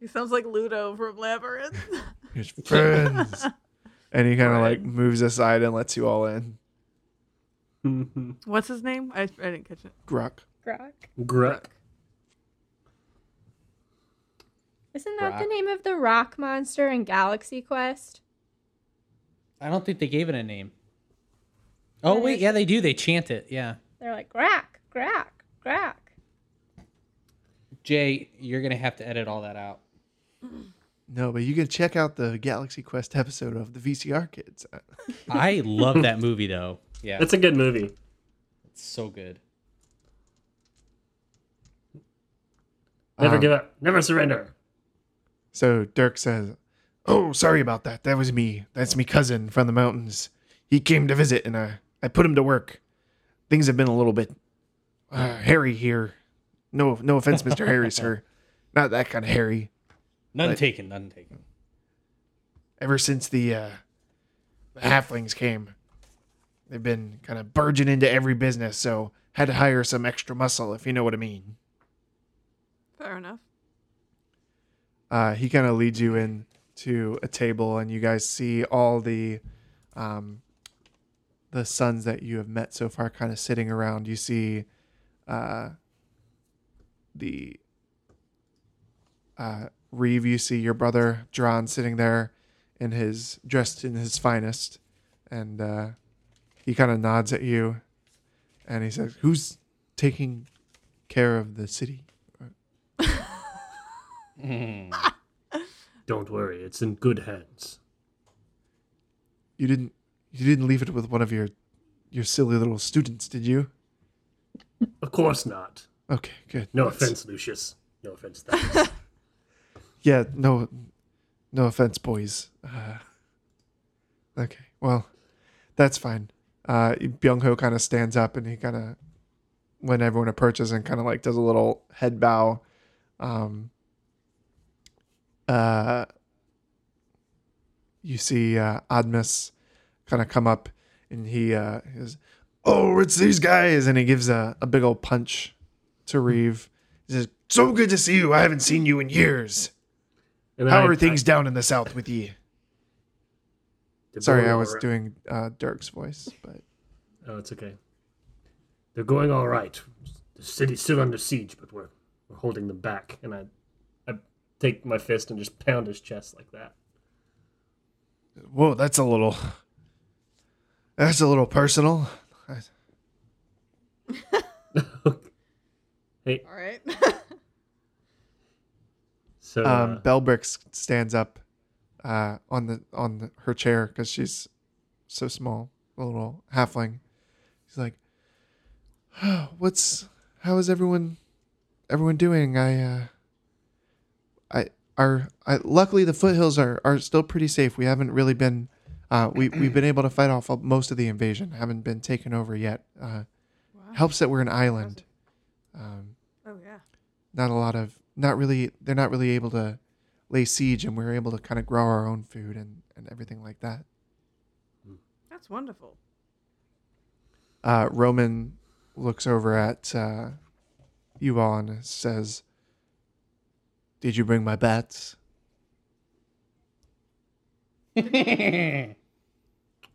He sounds like Ludo from Labyrinth. his friends." and he kind of like moves aside and lets you all in. What's his name? I, I didn't catch it. Gruck. Grok. Gruck. Isn't that the Rock. name of the rock monster in Galaxy Quest? I don't think they gave it a name. Oh, wait. Yeah, they do. They chant it. Yeah. They're like Grak, Grak, Grak. Jay, you're going to have to edit all that out. No, but you can check out the Galaxy Quest episode of the VCR Kids. I love that movie, though. Yeah. It's a good movie. It's so good. Never Um, give up. Never surrender. So Dirk says, "Oh, sorry about that. That was me. That's me cousin from the mountains. He came to visit, and I I put him to work. Things have been a little bit uh, hairy here. No, no offense, Mister Harry, sir. Not that kind of hairy. None But- taken. None taken. Ever since the uh, the halflings came, they've been kind of burgeoning into every business. So had to hire some extra muscle, if you know what I mean." Fair enough. uh, he kind of leads you in to a table and you guys see all the um, the sons that you have met so far kind of sitting around. You see uh, the uh, Reeve you see your brother Dron sitting there in his dressed in his finest and uh, he kind of nods at you and he says who's taking care of the city Don't worry, it's in good hands. You didn't you didn't leave it with one of your your silly little students, did you? Of course not. Okay, good. No That's- offense, Lucius. No offense. Yeah, no no offense, boys. Uh, okay, well, that's fine. Uh Byung Ho kind of stands up and he kind of when everyone approaches and kind of like does a little head bow. Um uh you see uh Admis kind of come up and he uh goes, Oh, it's these guys and he gives a, a big old punch to Reeve. He says, So good to see you. I haven't seen you in years. And How I- are things I- down in the south with you? they're Sorry, I was right. doing uh, Dirk's voice, but Oh, it's okay. They're going all right. The city's still under siege, but we're we're holding them back. And I take my fist and just pound his chest like that. whoa, that's a little, that's a little personal. Hey, All right. So Um, uh, Bellbrix stands up uh, on the on the, her chair because she's so small, a little halfling. She's like, oh, "What's how is everyone everyone doing? I uh, I are I, luckily the foothills are are still pretty safe. We haven't really been uh, we we've been able to fight off most of the invasion. Haven't been taken over yet. Uh, helps that we're an island. Um, Oh yeah. not a lot of not really they're not really able to lay siege and we're able to kind of grow our own food and, and everything like that That's wonderful. uh, roman looks over at uh, you all and says did you bring my bats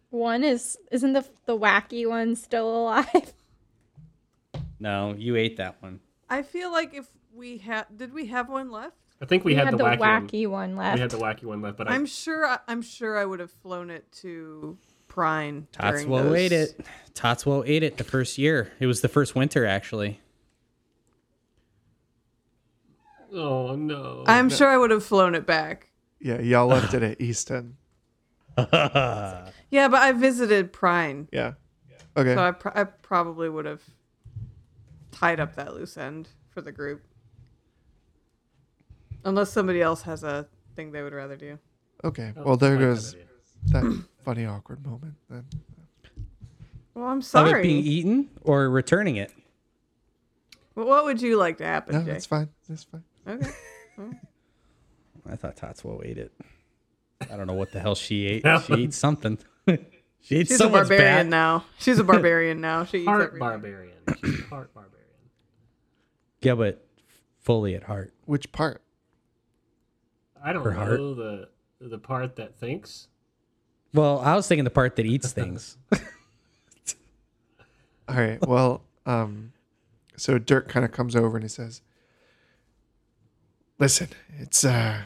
One is isn't the the wacky one still alive? no, you ate that one. I feel like if we had, did we have one left? I think we, We had, the, wacky, one. wacky one left. We had the wacky one left, but I, I'm sure. I- I'm sure I would have flown it to Prine. during Tatsuo those- ate it. Tatsuo ate it the first year. It was the first winter, actually. Oh no. I'm sure I would have flown it back. yeah y'all left it at easton Yeah, but I visited Prine, yeah okay so I, pr- I probably would have tied up that loose end for the group. Unless somebody else has a thing they would rather do. okay Oh, well there I like that goes that funny awkward moment then Well, I'm sorry. Of sorry. it being eaten or returning it. But what would you like to happen, no Jay? that's fine that's fine Okay. I thought Tatsuo ate it. I don't know what the hell she ate. Yeah. She ate something. she ate She's a barbarian bat. now. She's a barbarian now. She eats Heart everything. barbarian. She's heart barbarian. Yeah, but fully at heart. which part I don't Her know heart. the the part that thinks. Well, I was thinking the part that eats things. All right. Well, um, so Dirk kind of comes over and he says, "Listen, it's uh,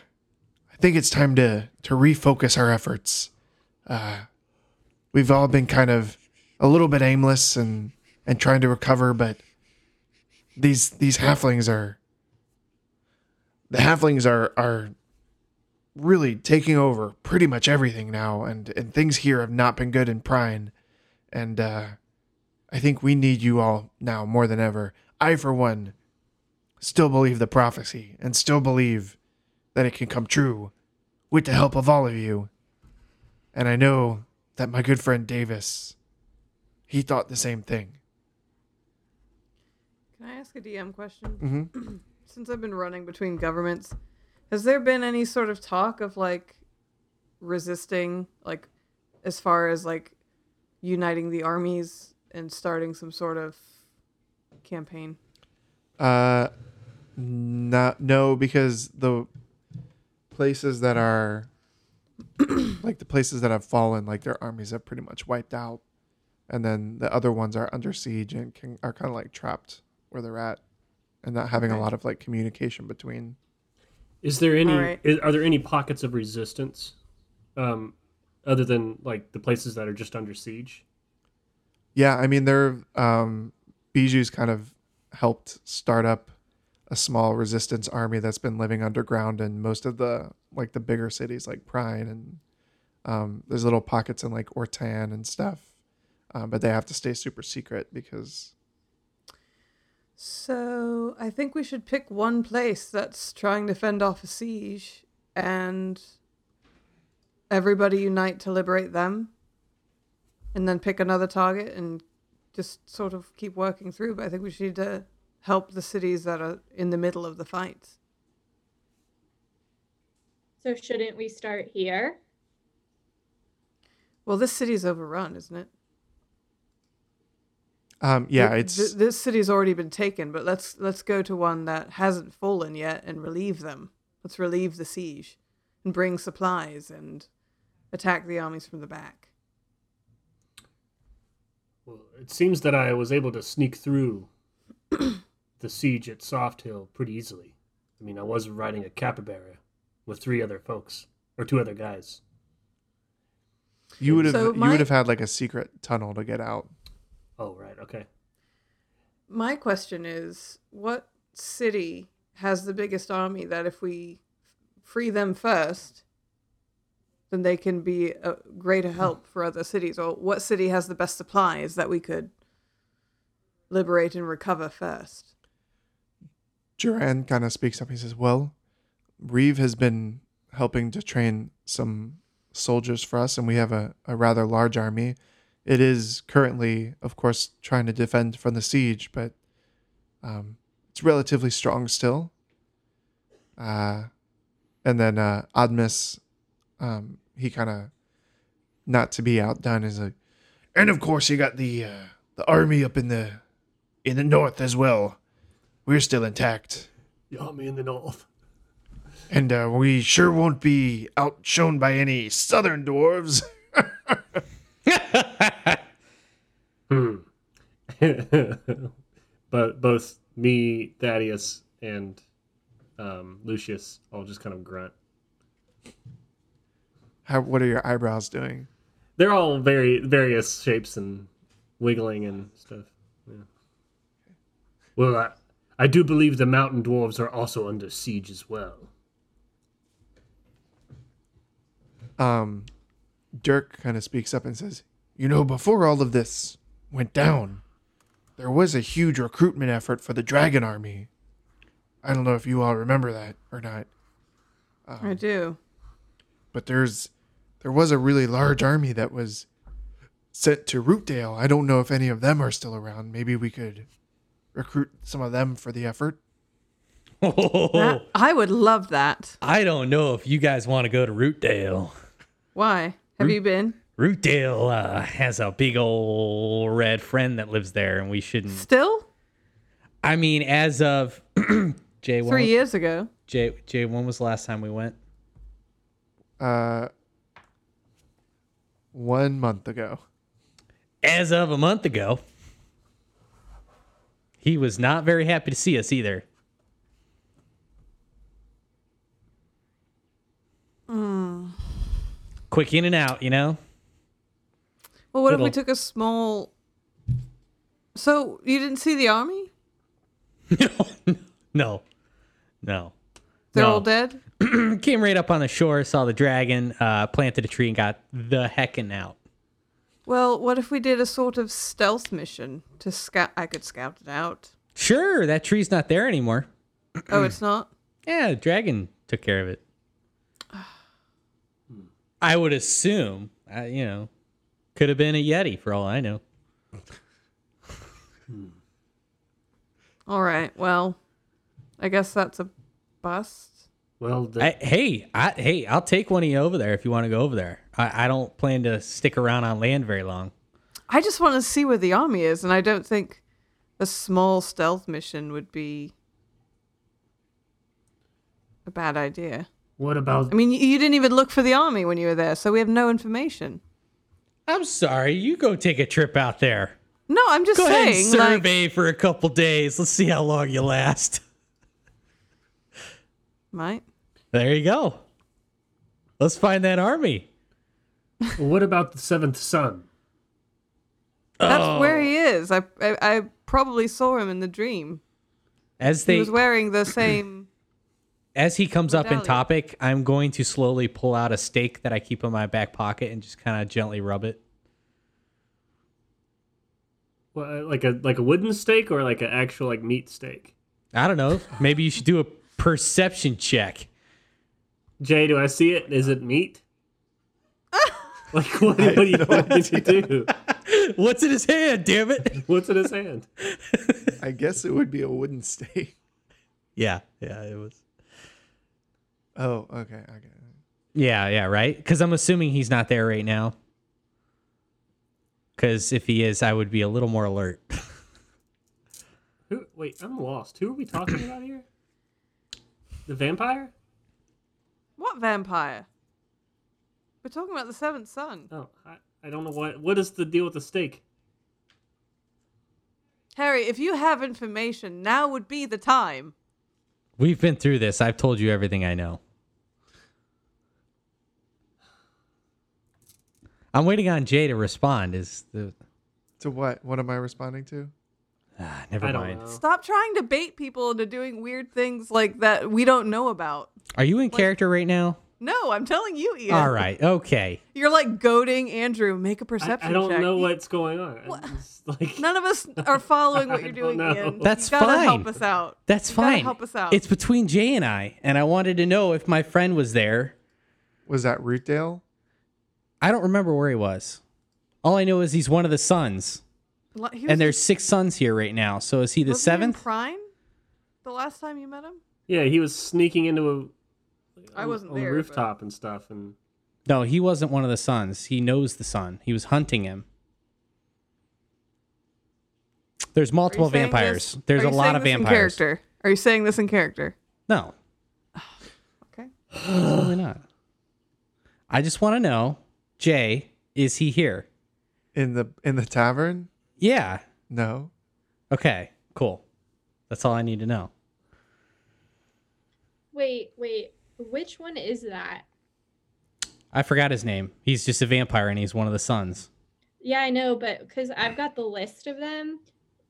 I think it's time to to refocus our efforts. Uh, we've all been kind of a little bit aimless and and trying to recover, but these these halflings are the halflings are are really taking over pretty much everything now, and and things here have not been good in Prine, and uh." I think we need you all now more than ever. I, for one, still believe the prophecy and still believe that it can come true with the help of all of you. And I know that my good friend Davis, he thought the same thing. Can I ask a DM question? Mm-hmm. Since I've been running between governments, has there been any sort of talk of like resisting, like as far as like uniting the armies and starting some sort of campaign? Uh, not no, because the places that are like the places that have fallen, like their armies have pretty much wiped out, and then the other ones are under siege and can, are kind of like trapped where they're at, and not having a lot of like communication between. Is there any? Alright. Is, are there any pockets of resistance, um, other than like the places that are just under siege? Yeah, I mean, they're um, Bijou's kind of helped start up a small resistance army that's been living underground in most of the like the bigger cities like Prine and um, there's little pockets in like Ortan and stuff, um, but they have to stay super secret because So I think we should pick one place that's trying to fend off a siege and everybody unite to liberate them. And then pick another target and just sort of keep working through. But I think we should to help the cities that are in the middle of the fights. So shouldn't we start here? Well, this city's overrun, isn't it? um, yeah, Th- it's th- this city's already been taken, but let's let's go to one that hasn't fallen yet and relieve them. Let's relieve the siege and bring supplies and attack the armies from the back. Well, it seems that I was able to sneak through the siege at Soft Hill pretty easily. I mean, I was riding a capybara with three other folks or two other guys. you would have So you would have had like a secret tunnel to get out. Oh, right. Okay. My question is, what city has the biggest army that if we free them first, then they can be a greater help for other cities. Or what city has the best supplies that we could liberate and recover first? Duran kind of speaks up. He says, Well, Reeve has been helping to train some soldiers for us, and we have a, a rather large army. It is currently, of course, trying to defend from the siege, but um, it's relatively strong still. Uh, and then uh, Admis, um, he kind of, not to be outdone, is like, And of course, you got the uh, the army up in the in the north as well. We're still intact, The army in the north. and uh, we sure won't be outshone by any southern dwarves. Hmm. but both me, Thaddeus, and um, Lucius all just kind of grunt. how, What are your eyebrows doing? They're all very various shapes and wiggling and stuff. Yeah. Well, I, I do believe the mountain dwarves are also under siege as well. Um, Dirk kind of speaks up and says, You know, before all of this went down, there was a huge recruitment effort for the dragon army. I don't know if you all remember that or not, I do. but there's there was a really large army that was sent to Rootdale. I don't know if any of them are still around. Maybe we could recruit some of them for the effort. That- I would love that. I don't know if you guys want to go to Rootdale. Why? Have you been? Rootdale uh, has a big old red friend that lives there, and we shouldn't. Still? I mean, as of Jay, when Three years ago. Jay, Jay, when was the last time we went? Uh, one month ago. As of a month ago, he was not very happy to see us either. Quick in and out, you know. Well, what if we took a small. So you didn't see the army? no, no, no. They're No. all dead? Came right up on the shore, saw the dragon, uh, planted a tree, and got the heckin' out. Well, what if we did a sort of stealth mission to scout? I could scout it out. Sure, that tree's not there anymore. Oh, it's not? Yeah, the dragon took care of it. I would assume, uh, you know, could have been a yeti for all I know. All right. Well, I guess that's a bust. Well, the, I, hey, I, hey, I'll take one of you over there if you want to go over there. I, I don't plan to stick around on land very long. I just want to see where the army is, and I don't think a small stealth mission would be a bad idea. what about I mean, you, you didn't even look for the army when you were there, so we have no information. I'm sorry, you go take a trip out there. No, I'm just Go ahead and saying. like, survey for a couple days. Let's see how long you last. might. There you go. Let's find that army. What about the seventh son? That's Oh. where he is. I, I I probably saw him in the dream. As He they was wearing the same. as he comes up in topic, I'm going to slowly pull out a steak that I keep in my back pocket and just kind of gently rub it. What, uh, like a like a wooden steak or like an actual like meat steak? I don't know. Maybe you should do a perception check. Jay, do I see it? Is it meat? like what, what do you want me to do? What's in his hand? Damn it! What's in his hand? I guess it would be a wooden stake. Yeah, yeah, it was. Oh, okay, okay. Yeah, yeah, right. Because I'm assuming he's not there right now. Because if he is, I would be a little more alert. Who? Wait, I'm lost. Who are we talking about here? The vampire? What vampire? We're talking about the seventh son. Oh, I, I don't know what. What is the deal with the stake? Harry, if you have information, now would be the time. We've been through this. I've told you everything I know. I'm waiting on Jay to respond. Is the To what? What am I responding to? Ah, never I mind. know. Stop trying to bait people into doing weird things like that we don't know about. Are you in character right now? No, I'm telling you, Ian. All right. Okay. You're like goading Andrew. Make a perception I don't check. know what's going on. It's like, None of us are following what I you're doing, know. Ian. That's you gotta help fine. us out. That's You fine. help us out. It's between Jay and I, and I wanted to know if my friend was there. Was that Rootdale? I don't remember where he was. All I know is he's one of the sons, he was and there's six sons here right now. So is he the wasn't he in seventh? Prine? The last time you met him? yeah, he was sneaking into a. I on- wasn't on the there, but- rooftop and stuff, and No, he wasn't one of the sons. He knows the son. He was hunting him. There's multiple vampires. this- There's a lot of vampires. character? Are you saying this in character? No, Okay. absolutely not. I just want to know, Jay, is he here? In the in the tavern? Yeah. No. Okay. Cool. That's all I need to know. Wait, wait. Which one is that? I forgot his name. He's just a vampire and he's one of the sons. Yeah, I know, but because I've got the list of them,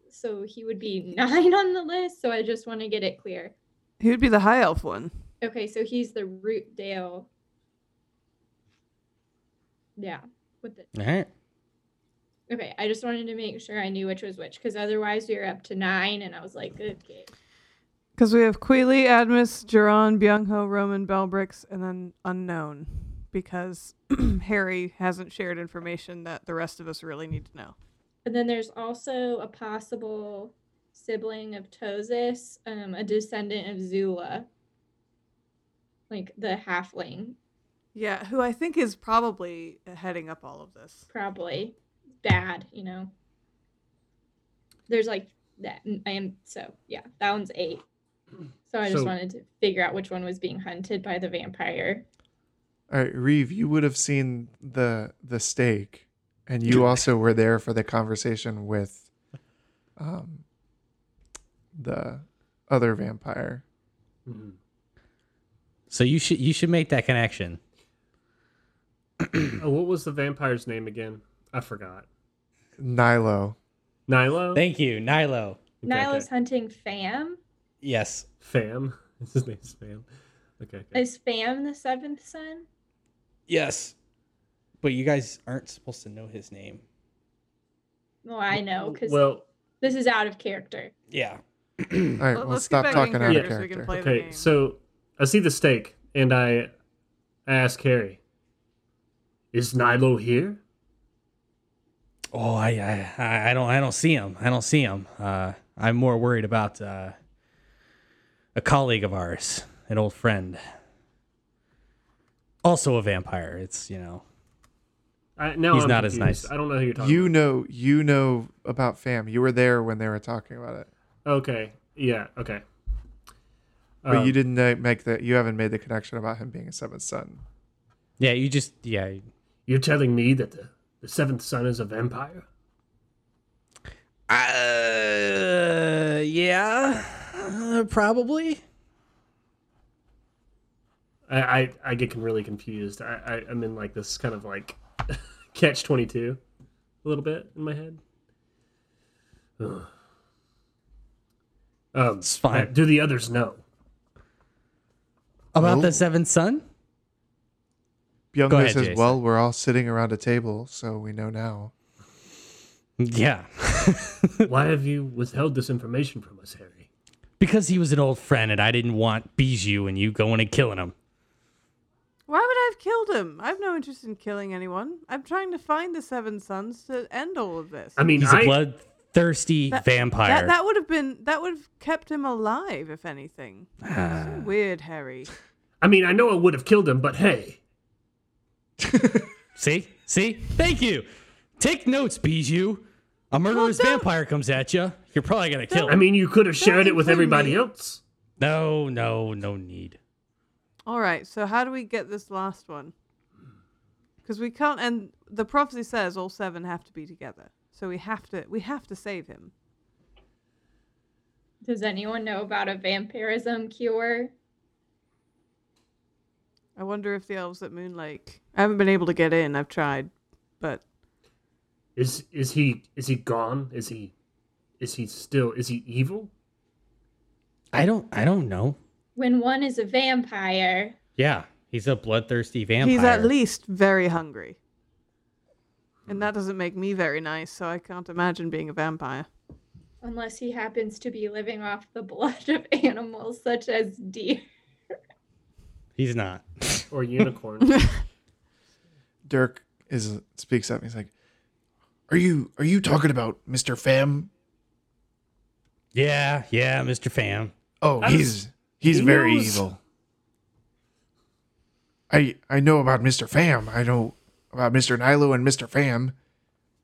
so he would be nine on the list. So I just want to get it clear. He would be the high elf one. Okay, so he's the Root Dale. Yeah. With the All right. okay, I just wanted to make sure I knew which was which, because otherwise we were up to nine, and I was like, okay. Because we have Queely, Admis, Jiron, Byung-Ho, Roman, Belbrix, and then unknown. Because Harry hasn't shared information that the rest of us really need to know. And then there's also a possible sibling of Tosis, um, a descendant of Zula, like the halfling, Yeah, who I think is probably heading up all of this. probably bad, you know. There's like that. and so yeah. That one's eight. So I just So- wanted to figure out which one was being hunted by the vampire. All right, Reeve, you would have seen the the stake, and you also were there for the conversation with um the other vampire. Mhm. So you should you should make that connection. oh, what was the vampire's name again? I forgot. Nilo. Nilo. Thank you, Nilo. Okay, Nilo's okay. hunting Fam. Yes. Fam. His name's Fam. Okay. okay. Is Fam the seventh son? Yes. But you guys aren't supposed to know his name. Well, I know because Well, this is out of character. Yeah. All right, Let- well, let's stop get back in talking out of character so we can character. play the okay. So I see the stake, and I I ask Harry, "Is Nilo here?" Oh, I, I I don't I don't see him. I don't see him. Uh, I'm more worried about uh, a colleague of ours, an old friend, also a vampire. It's you know I, now He's I'm not as nice. I don't know who you're talking. You about. know, you know about fam. You were there when they were talking about it, Okay. Yeah. Okay. but Um, you didn't uh, make the. You haven't made the connection about him being a seventh son. yeah. You just yeah. You're telling me that the, the seventh son is a vampire? Uh, yeah, uh, probably. I, I, I get really confused. I, I, I'm in like this kind of like catch 22 a little bit in my head. Ugh. Um, It's fine. uh, Do the others know? About No. the seventh son? Byung-Ho says, Jason. "Well, we're all sitting around a table, so we know now." Yeah, Why have you withheld this information from us, Harry? Because he was an old friend, and I didn't want Bijou and you going and killing him. Why would I have killed him? I have no interest in killing anyone. I'm trying to find the seven sons to end all of this. I mean, He's a I, bloodthirsty That- vampire. That, that would have been that would have kept him alive, if anything. Ah. So weird, Harry. I mean, I know I would have killed him, but hey, See? See? Thank you. Take notes, Bijou. A murderous don't- vampire comes at you. You're probably going to kill I mean, you could have shared it with everybody me. else. No, no, no need. All right, so how do we get this last one? Because we can't, and the prophecy says all seven have to be together. So we have to, we have to save him. Does anyone know about a vampirism cure? I wonder if the elves at Moon Lake. I haven't been able to get in. I've tried, but Is is he is he gone? Is he is he still is he evil? I don't. I don't know. When one is a vampire, Yeah, he's a bloodthirsty vampire. He's at least very hungry. And that doesn't make me very nice, so I can't imagine being a vampire. unless he happens to be living off the blood of animals such as deer. He's not. Or unicorn? Dirk is speaks up. He's like, "Are you are you talking about Mister Fam? Yeah, yeah, Mr. Fam. Oh, How he's he's he very knows- evil. I I know about Mister Fam. I know about Mister Nilo and Mister Fam,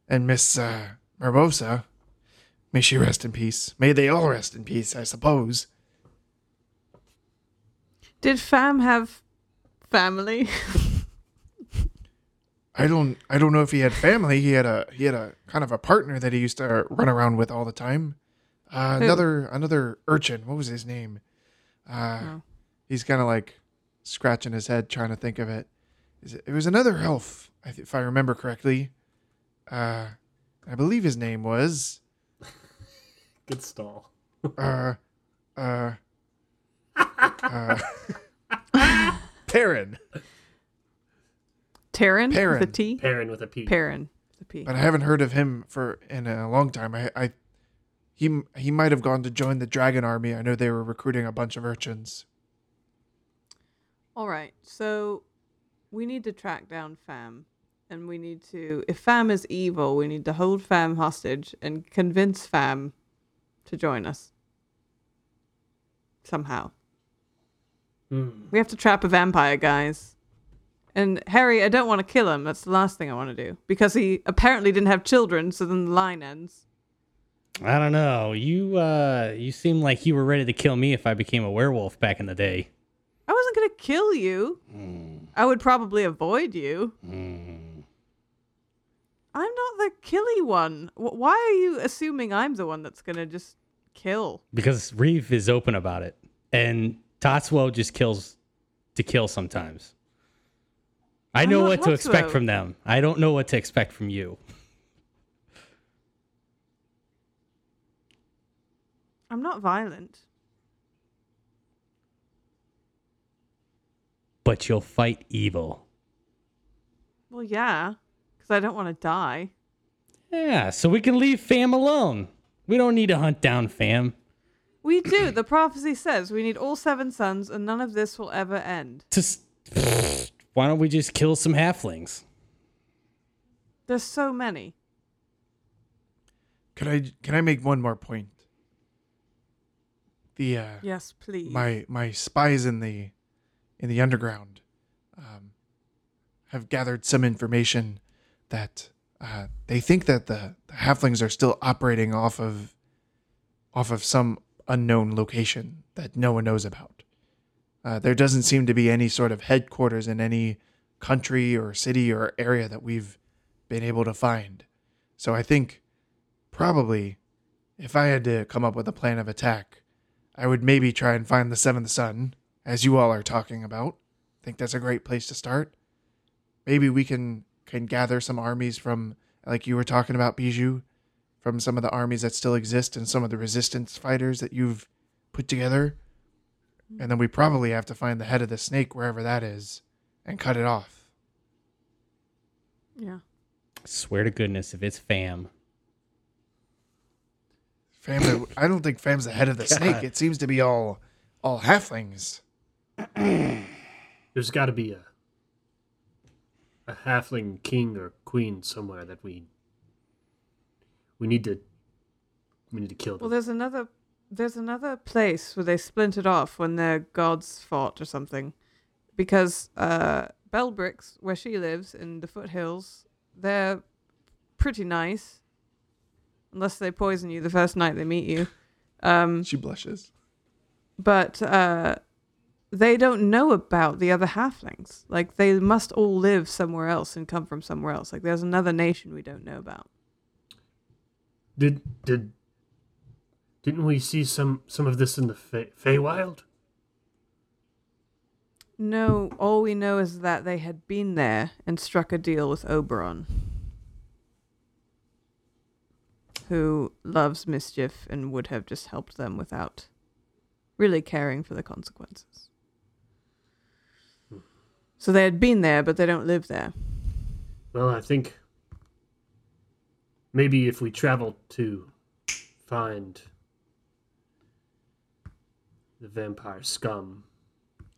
and Miss uh, Mermosa. May she rest in peace. May they all rest in peace. I suppose. Did Fam have family? I don't I don't know if he had family. He had a he had a kind of a partner that he used to run around with all the time. Uh, another another urchin. What was his name? Uh, Oh. He's kind of like scratching his head trying to think of it. Is it, it was another elf, if I remember correctly. Uh, I believe his name was Good stall. uh uh uh Perrin. Taryn? With a Perrin. T? Perrin with a P. Perrin. with a P. but I haven't heard of him for in a long time. I, I he he might have gone to join the dragon army. I know they were recruiting a bunch of urchins. All right. So we need to track down Fam. And we need to, if Fam is evil, we need to hold Fam hostage and convince Fam to join us. Somehow. Hmm. We have to trap a vampire, guys. And Harry, I don't want to kill him. That's the last thing I want to do. Because he apparently didn't have children, so then the line ends. I don't know. You uh you seem like you were ready to kill me if I became a werewolf back in the day. I wasn't going to kill you. I would probably avoid you. Hmm. I'm not the killy one. Why are you assuming I'm the one that's going to just kill? Because Reeve is open about it. And Tatsuo just kills to kill sometimes. I know what to expect from them. I don't know what to expect from you. I'm not violent. But you'll fight evil. Well, yeah, because I don't want to die. Yeah, so we can leave Fam alone. We don't need to hunt down Fam. We do. the prophecy says we need all seven sons, and none of this will ever end. Just why don't we just kill some halflings? There's so many. Can I can I make one more point? The uh, Yes, please. my my spies in the in the underground um, have gathered some information that uh, they think that the, the halflings are still operating off of off of some unknown location that no one knows about. Uh, there doesn't seem to be any sort of headquarters in any country or city or area that we've been able to find. So I think probably if I had to come up with a plan of attack, I would maybe try and find the seventh son, as you all are talking about. I think that's a great place to start. Maybe we can can gather some armies from, like you were talking about, Bijou, from some of the armies that still exist and some of the resistance fighters that you've put together. And then we probably have to find the head of the snake wherever that is and cut it off. yeah. Swear to goodness, if it's Fam, Fam, I don't think Fam's the head of the snake. It seems to be all all halflings. There's got to be a a halfling king or queen somewhere that we we need to we need to kill them. Well, there's another. There's another place where they splintered off when their gods fought or something, because uh, Bellbricks, where she lives in the foothills, they're pretty nice, unless they poison you the first night they meet you. Um, She blushes. but uh, they don't know about the other halflings. Like they must all live somewhere else and come from somewhere else. Like there's another nation we don't know about. Did did didn't we see some some of this in the Fey- Feywild? No, all we know is that they had been there and struck a deal with Oberon. Who loves mischief and would have just helped them without really caring for the consequences. So they had been there, but they don't live there. Well, I think maybe if we travel to find the vampire scum.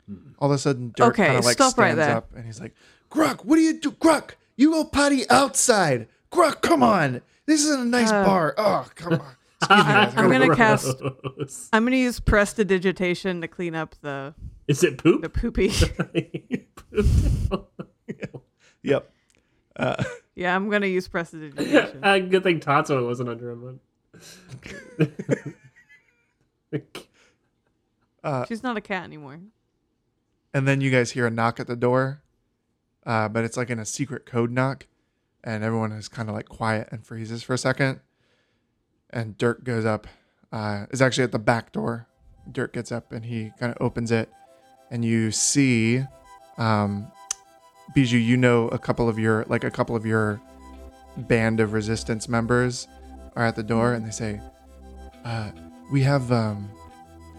Hmm. All of a sudden, Dirk Okay, kind of like stop stands right there. up and he's like, "Gruck, what do you do? Gruck, you go potty outside. Gruck, come on. This isn't a nice Uh, bar. Oh, come on. Excuse me, guys. I I'm gonna go." cast- I'm gonna use prestidigitation to clean up the Is it poop? the poopy. Yep. Uh, yeah, I'm gonna use prestidigitation. uh, good thing Tatsuo wasn't under him. uh, She's not a cat anymore. and then you guys hear a knock at the door, uh, but it's like in a secret code knock, and everyone is kind of like quiet and freezes for a second. And Dirk goes up. Uh, is actually at the back door. Dirk gets up and he kind of opens it, and you see, um, Bijou. You know a couple of your like a couple of your band of resistance members are at the door, and they say, uh, "We have um,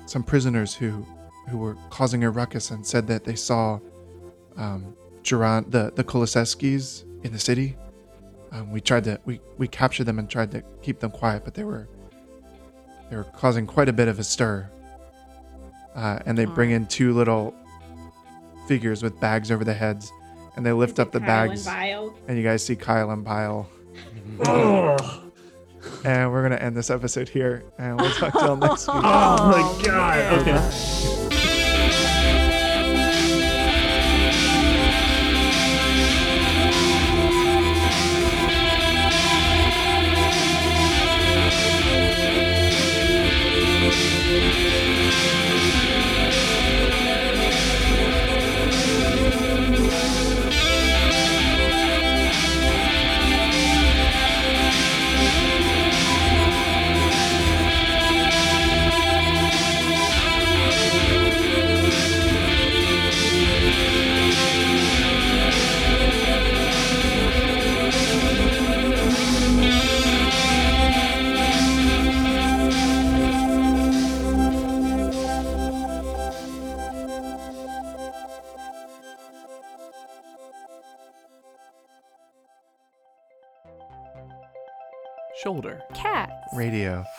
some prisoners who who were causing a ruckus and said that they saw um, Duran, the the Kulisevskis in the city. Um, we tried to we we captured them and tried to keep them quiet, but they were they were causing quite a bit of a stir. Uh, and they bring in two little figures with bags over the heads, and they lift Is up the Kyle bags, And Vile? and you guys see Kyle and Bile. oh, And we're gonna end this episode here, and we'll talk to y'all next week. oh my god. Okay. Shoulder. Cats. Radio. Dot com.